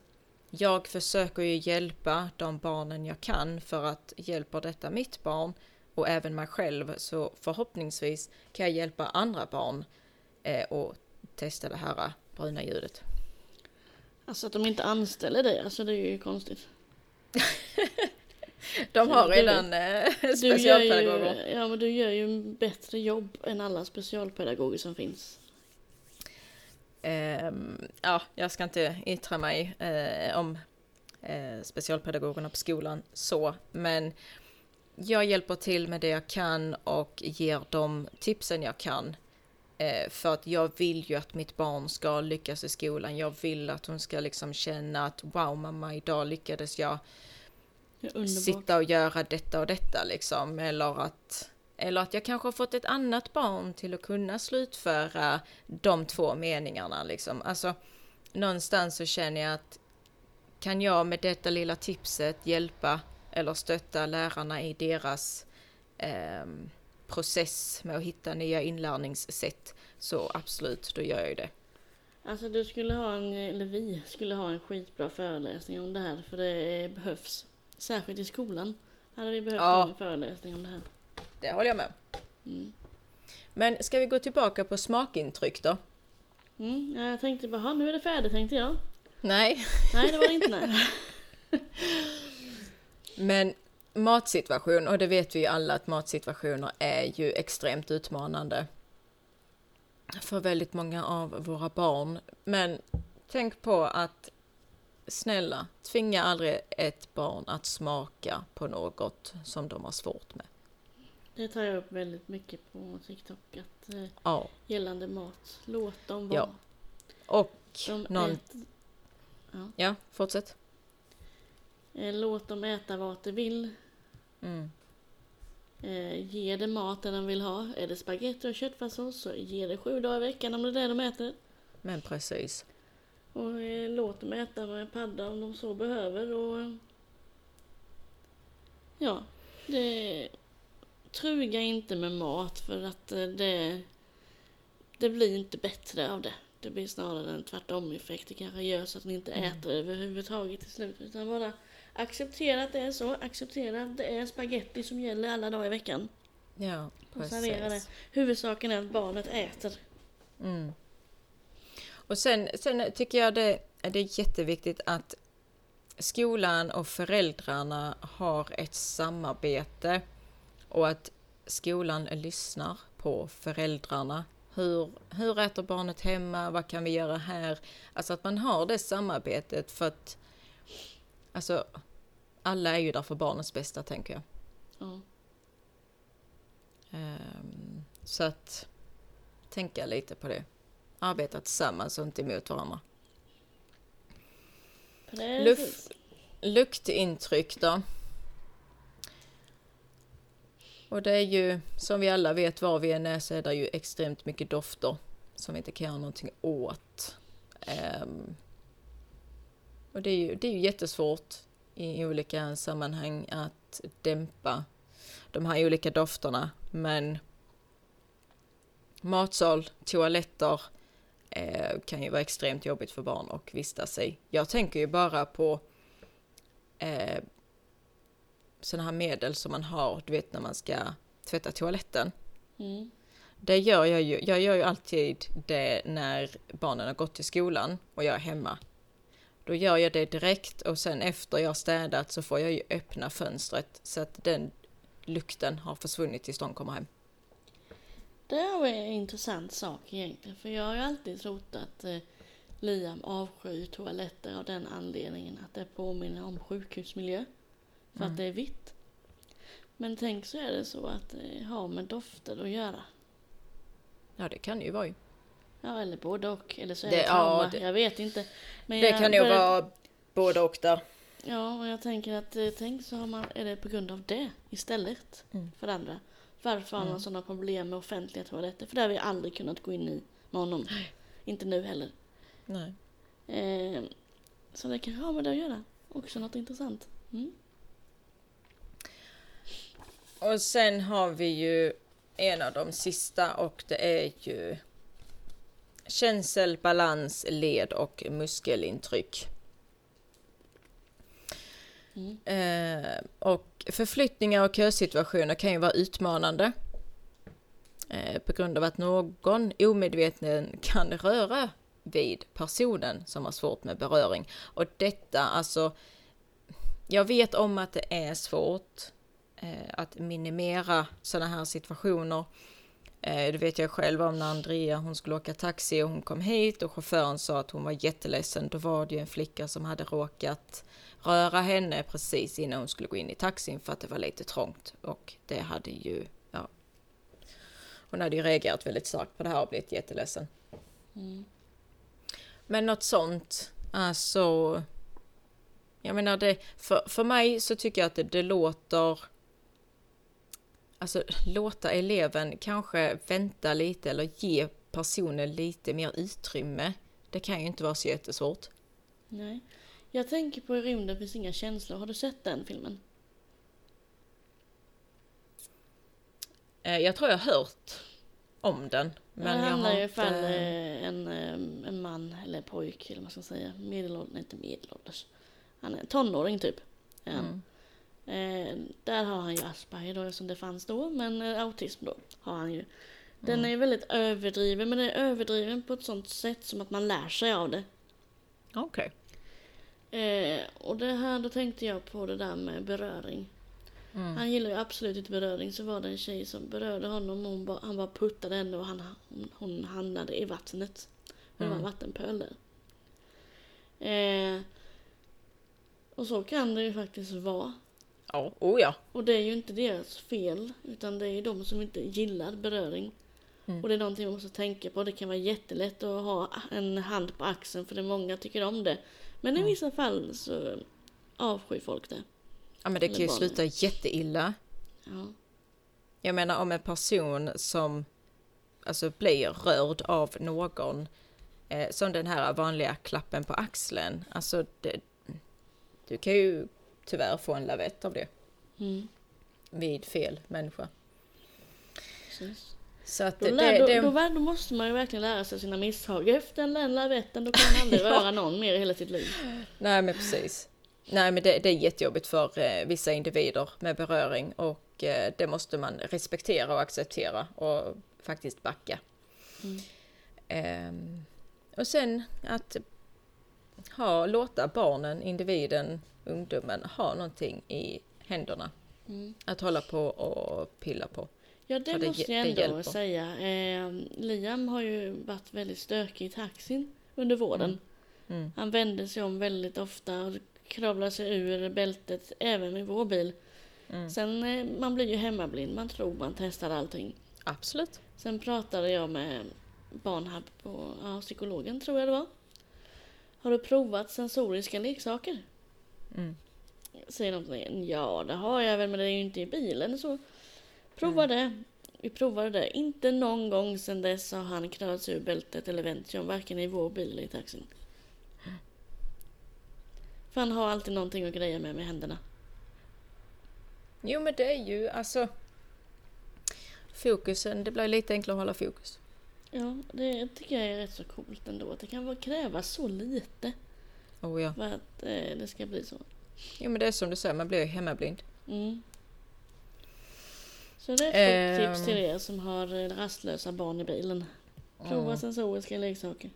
jag försöker ju hjälpa de barnen jag kan för att hjälper detta mitt barn och även mig själv så förhoppningsvis kan jag hjälpa andra barn eh, och testa det här bruna ljudet. Alltså att de inte anställer dig, alltså det är ju konstigt. <laughs> de har redan du, eh, specialpedagoger. Ju, ja men du gör ju bättre jobb än alla specialpedagoger som finns. Um, ja, jag ska inte yttra mig uh, om uh, specialpedagogerna på skolan så, men jag hjälper till med det jag kan och ger de tipsen jag kan. Uh, för att jag vill ju att mitt barn ska lyckas i skolan. Jag vill att hon ska liksom känna att wow mamma, idag lyckades jag sitta och göra detta och detta liksom. Eller att eller att jag kanske har fått ett annat barn till att kunna slutföra de två meningarna liksom. Alltså någonstans så känner jag att kan jag med detta lilla tipset hjälpa eller stötta lärarna i deras eh, process med att hitta nya inlärningssätt så absolut, då gör jag ju det. Alltså du skulle ha en, eller vi skulle ha en skitbra föreläsning om det här för det behövs. Särskilt i skolan hade vi behövt ja. en föreläsning om det här. Det håller jag med. Mm. Men ska vi gå tillbaka på smakintryck då? Mm, jag tänkte bara, nu är det färdigt tänkte jag. Nej. Nej, det var det inte. Nej. <laughs> Men matsituation, och det vet vi ju alla att matsituationer är ju extremt utmanande. För väldigt många av våra barn. Men tänk på att snälla, tvinga aldrig ett barn att smaka på något som de har svårt med. Det tar jag upp väldigt mycket på TikTok. Att, eh, ja. Gällande mat. Låt dem vara. Ja. Och de någon... Äter... Ja. ja, fortsätt. Eh, låt dem äta vad de vill. Mm. Eh, ge det mat den vill ha. Är det spagetti och köttfärssås så ge det sju dagar i veckan om det är det de äter. Men precis. Och eh, låt dem äta med padda om de så behöver. Och, ja, det truga inte med mat för att eh, det, det blir inte bättre av det. Det blir snarare en tvärtom effekt. Det kanske gör så att ni inte mm. äter överhuvudtaget till slut. Utan bara acceptera att det är så. Acceptera att det är spaghetti som gäller alla dagar i veckan. Ja, precis. Det. Huvudsaken är att barnet äter. Mm. Och sen, sen tycker jag det, det är jätteviktigt att skolan och föräldrarna har ett samarbete och att skolan lyssnar på föräldrarna. Hur, hur äter barnet hemma? Vad kan vi göra här? Alltså att man har det samarbetet för att alltså alla är ju där för barnets bästa tänker jag. Mm. Um, så att tänka lite på det. Arbeta tillsammans och inte emot varandra. Luft, luktintryck då? Och det är ju, som vi alla vet var vi än är så är det ju extremt mycket dofter som vi inte kan göra någonting åt. Um, och det är, ju, det är ju jättesvårt i olika sammanhang att dämpa de här olika dofterna. Men matsal, toaletter eh, kan ju vara extremt jobbigt för barn att vistas i. Jag tänker ju bara på eh, sådana här medel som man har, du vet när man ska tvätta toaletten. Mm. Det gör jag ju. Jag gör ju alltid det när barnen har gått till skolan och jag är hemma. Då gör jag det direkt och sen efter jag städat så får jag ju öppna fönstret så att den lukten har försvunnit tills de kommer hem. Det är en intressant sak egentligen. För jag har ju alltid trott att eh, Liam avskyr toaletter av den anledningen att det påminner om sjukhusmiljö. För Mm. att det är vitt. Men tänk så är det så att det har med dofter att göra. Ja, det kan ju vara ju. Ja, eller både och. Eller så är Det- det, trauma. ja, det- jag vet inte. Men Det kan nog började- vara både och där. Ja, och jag tänker att eh, tänk så har man, är det på grund av det istället Mm. för det andra. Varför har man Mm. sådana problem med offentliga toaletter? För det har vi aldrig kunnat gå in i med honom. Inte nu heller. Nej. Eh, så det kanske har med det att göra. Också något intressant. Mm. Och sen har vi ju en av de sista och det är ju känsel, balans, led och muskelintryck. Mm. Eh, och förflyttningar och kösituationer kan ju vara utmanande. Eh, på grund av att någon omedveten kan röra vid personen som har svårt med beröring. Och detta alltså, jag vet om att det är svårt att minimera sådana här situationer. Eh, det vet jag själv om när Andrea hon skulle åka taxi och hon kom hit och chauffören sa att hon var jätteledsen. Då var det ju en flicka som hade råkat röra henne precis innan hon skulle gå in i taxin för att det var lite trångt. Och det hade ju, ja. Hon hade ju reagerat väldigt starkt på det här och blivit jätteledsen. Mm. Men något sånt, alltså. Jag menar det, för, för mig så tycker jag att det, det låter. Alltså låta eleven kanske vänta lite eller ge personen lite mer utrymme. Det kan ju inte vara så jättesvårt. Nej. Jag tänker på I rymden finns inga känslor. Har du sett den filmen? Eh, Jag tror jag har hört om den. Men det handlar ju ifall eh, en, eh, en man eller pojk eller vad man ska säga. Medelålders, nej inte medelålders. Han är tonåring typ. Mm. Eh, där har han ju Asperger då som det fanns då. Men eh, autism då har han ju. Den Mm. är ju väldigt överdriven. Men den är överdriven på ett sånt sätt som att man lär sig av det. Okej. Eh, och det här, då tänkte jag på det där med beröring. Mm. Han gillar ju absolut inte beröring. Så var det en tjej som berörde honom och bara, han bara puttade henne och han, hon, hon hamnade i vattnet. För det var en Mm. vattenpöl där. Eh, och så kan det ju faktiskt vara. Ja, oh ja. Och det är ju inte deras fel. Utan det är ju de som inte gillar beröring. Mm. Och det är någonting man måste tänka på. Det kan vara jättelätt att ha en hand på axeln för det många tycker om det. Men i Mm. vissa fall så avskyr folk det. Ja men det Eller kan ju barnen. sluta jätteilla. Ja. Jag menar om en person som alltså blir rörd av någon eh, som den här vanliga klappen på axeln. Alltså det, du kan ju tyvärr få en lavett av det Mm, vid fel människa. precis. Så att Då, det, lär, då, det, då, då måste man ju verkligen lära sig sina misstag. Efter den lavetten då kan man aldrig <laughs> röra någon mer i hela sitt liv. Nej men precis. Nej men det, det är jättejobbigt för eh, vissa individer med beröring och eh, det måste man respektera och acceptera och faktiskt backa. Mm. Ehm, och sen att ha, låta barnen, individen, ungdomen ha någonting i händerna Mm. att hålla på och pilla på. Ja det, det måste jag ändå hjälper. säga. Eh, Liam har ju varit väldigt stökig i taxin under våren. Mm. Han vände sig om väldigt ofta och kravlade sig ur bältet även i vår bil. Mm. Sen eh, man blir ju hemmablind, man tror man testar allting. Absolut. Sen pratade jag med barn här på ja, psykologen tror jag det var. Har du provat sensoriska leksaker? Mm. Säger de till mig. Ja, det har jag väl, men det är ju inte i bilen. Så prova det. Vi provade det. Inte någon gång sedan dess har han kravlat sig ur bältet eller vänt sig om, varken i vår bil eller i taxin. För han har alltid någonting att greja med med händerna. Jo men det är ju alltså fokusen, det blir lite enklare att hålla fokus. Ja, det tycker jag är rätt så coolt ändå. Att det kan krävas så lite Oh, ja. för att eh, det ska bli så. Jo men det är som du säger, man blir ju hemmablind. Mm. Så det är ett Ehm. tips till er som har eh, rastlösa barn i bilen. Prova Mm. sensoriska leksaker.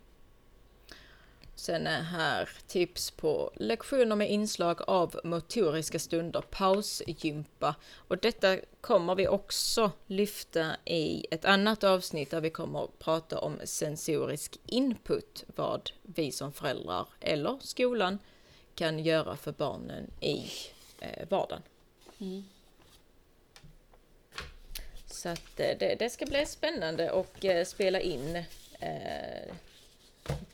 Sen är här tips på lektioner med inslag av motoriska stunder, pausgympa. Och detta kommer vi också lyfta i ett annat avsnitt där vi kommer att prata om sensorisk input, vad vi som föräldrar eller skolan kan göra för barnen i eh, vardagen. Mm. Så att eh, det, det ska bli spännande och eh, spela in eh,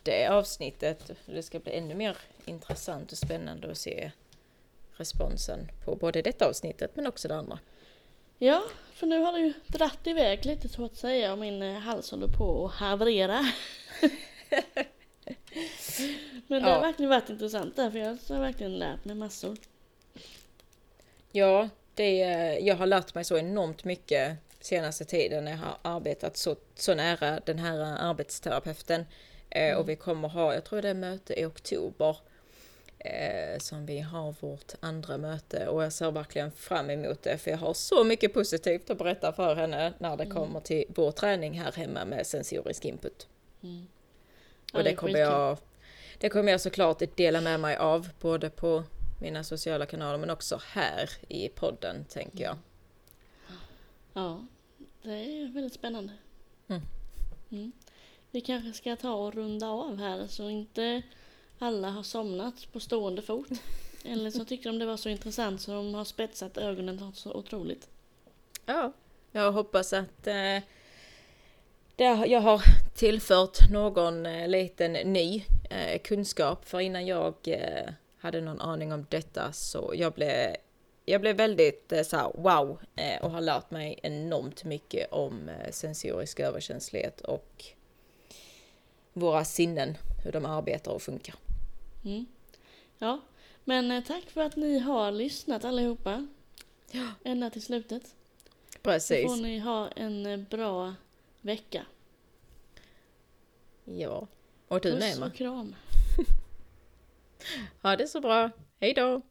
det avsnittet. Det ska bli ännu mer intressant och spännande att se responsen på både detta avsnittet men också det andra. Ja, för nu har det ju dratt iväg lite så att säga och min eh, hals håller på att haverera. <laughs> Men det Ja. har verkligen varit intressant där för jag har verkligen lärt mig massor. Ja, det, eh, jag har lärt mig så enormt mycket senaste tiden när jag har arbetat så, så nära den här arbetsterapeuten. Eh, Och vi kommer ha, jag tror det är möte i oktober eh, som vi har vårt andra möte och jag ser verkligen fram emot det för jag har så mycket positivt att berätta för henne när det kommer till vår träning här hemma med sensorisk input. Mm. Ja, Och det kommer jag, det kommer jag såklart dela med mig av både på mina sociala kanaler men också här i podden tänker jag. Ja, det är väldigt spännande. Mm. Vi kanske ska ta och runda av här så inte alla har somnat på stående fot. Eller så tyckte de det var så intressant så de har spetsat ögonen så otroligt. Ja, jag hoppas att eh, det, jag har tillfört någon eh, liten ny eh, kunskap. För innan jag eh, hade någon aning om detta så jag blev, jag blev väldigt eh, så här, wow eh, och har lärt mig enormt mycket om eh, sensorisk överkänslighet och våra sinnen, hur de arbetar och funkar. Mm. Ja, men eh, tack för att ni har lyssnat allihopa. Ja. Ända till slutet. Precis. får ni ha en eh, bra vecka. Ja. Och du med Puss och kram. <laughs> Ha det så bra. Hej då!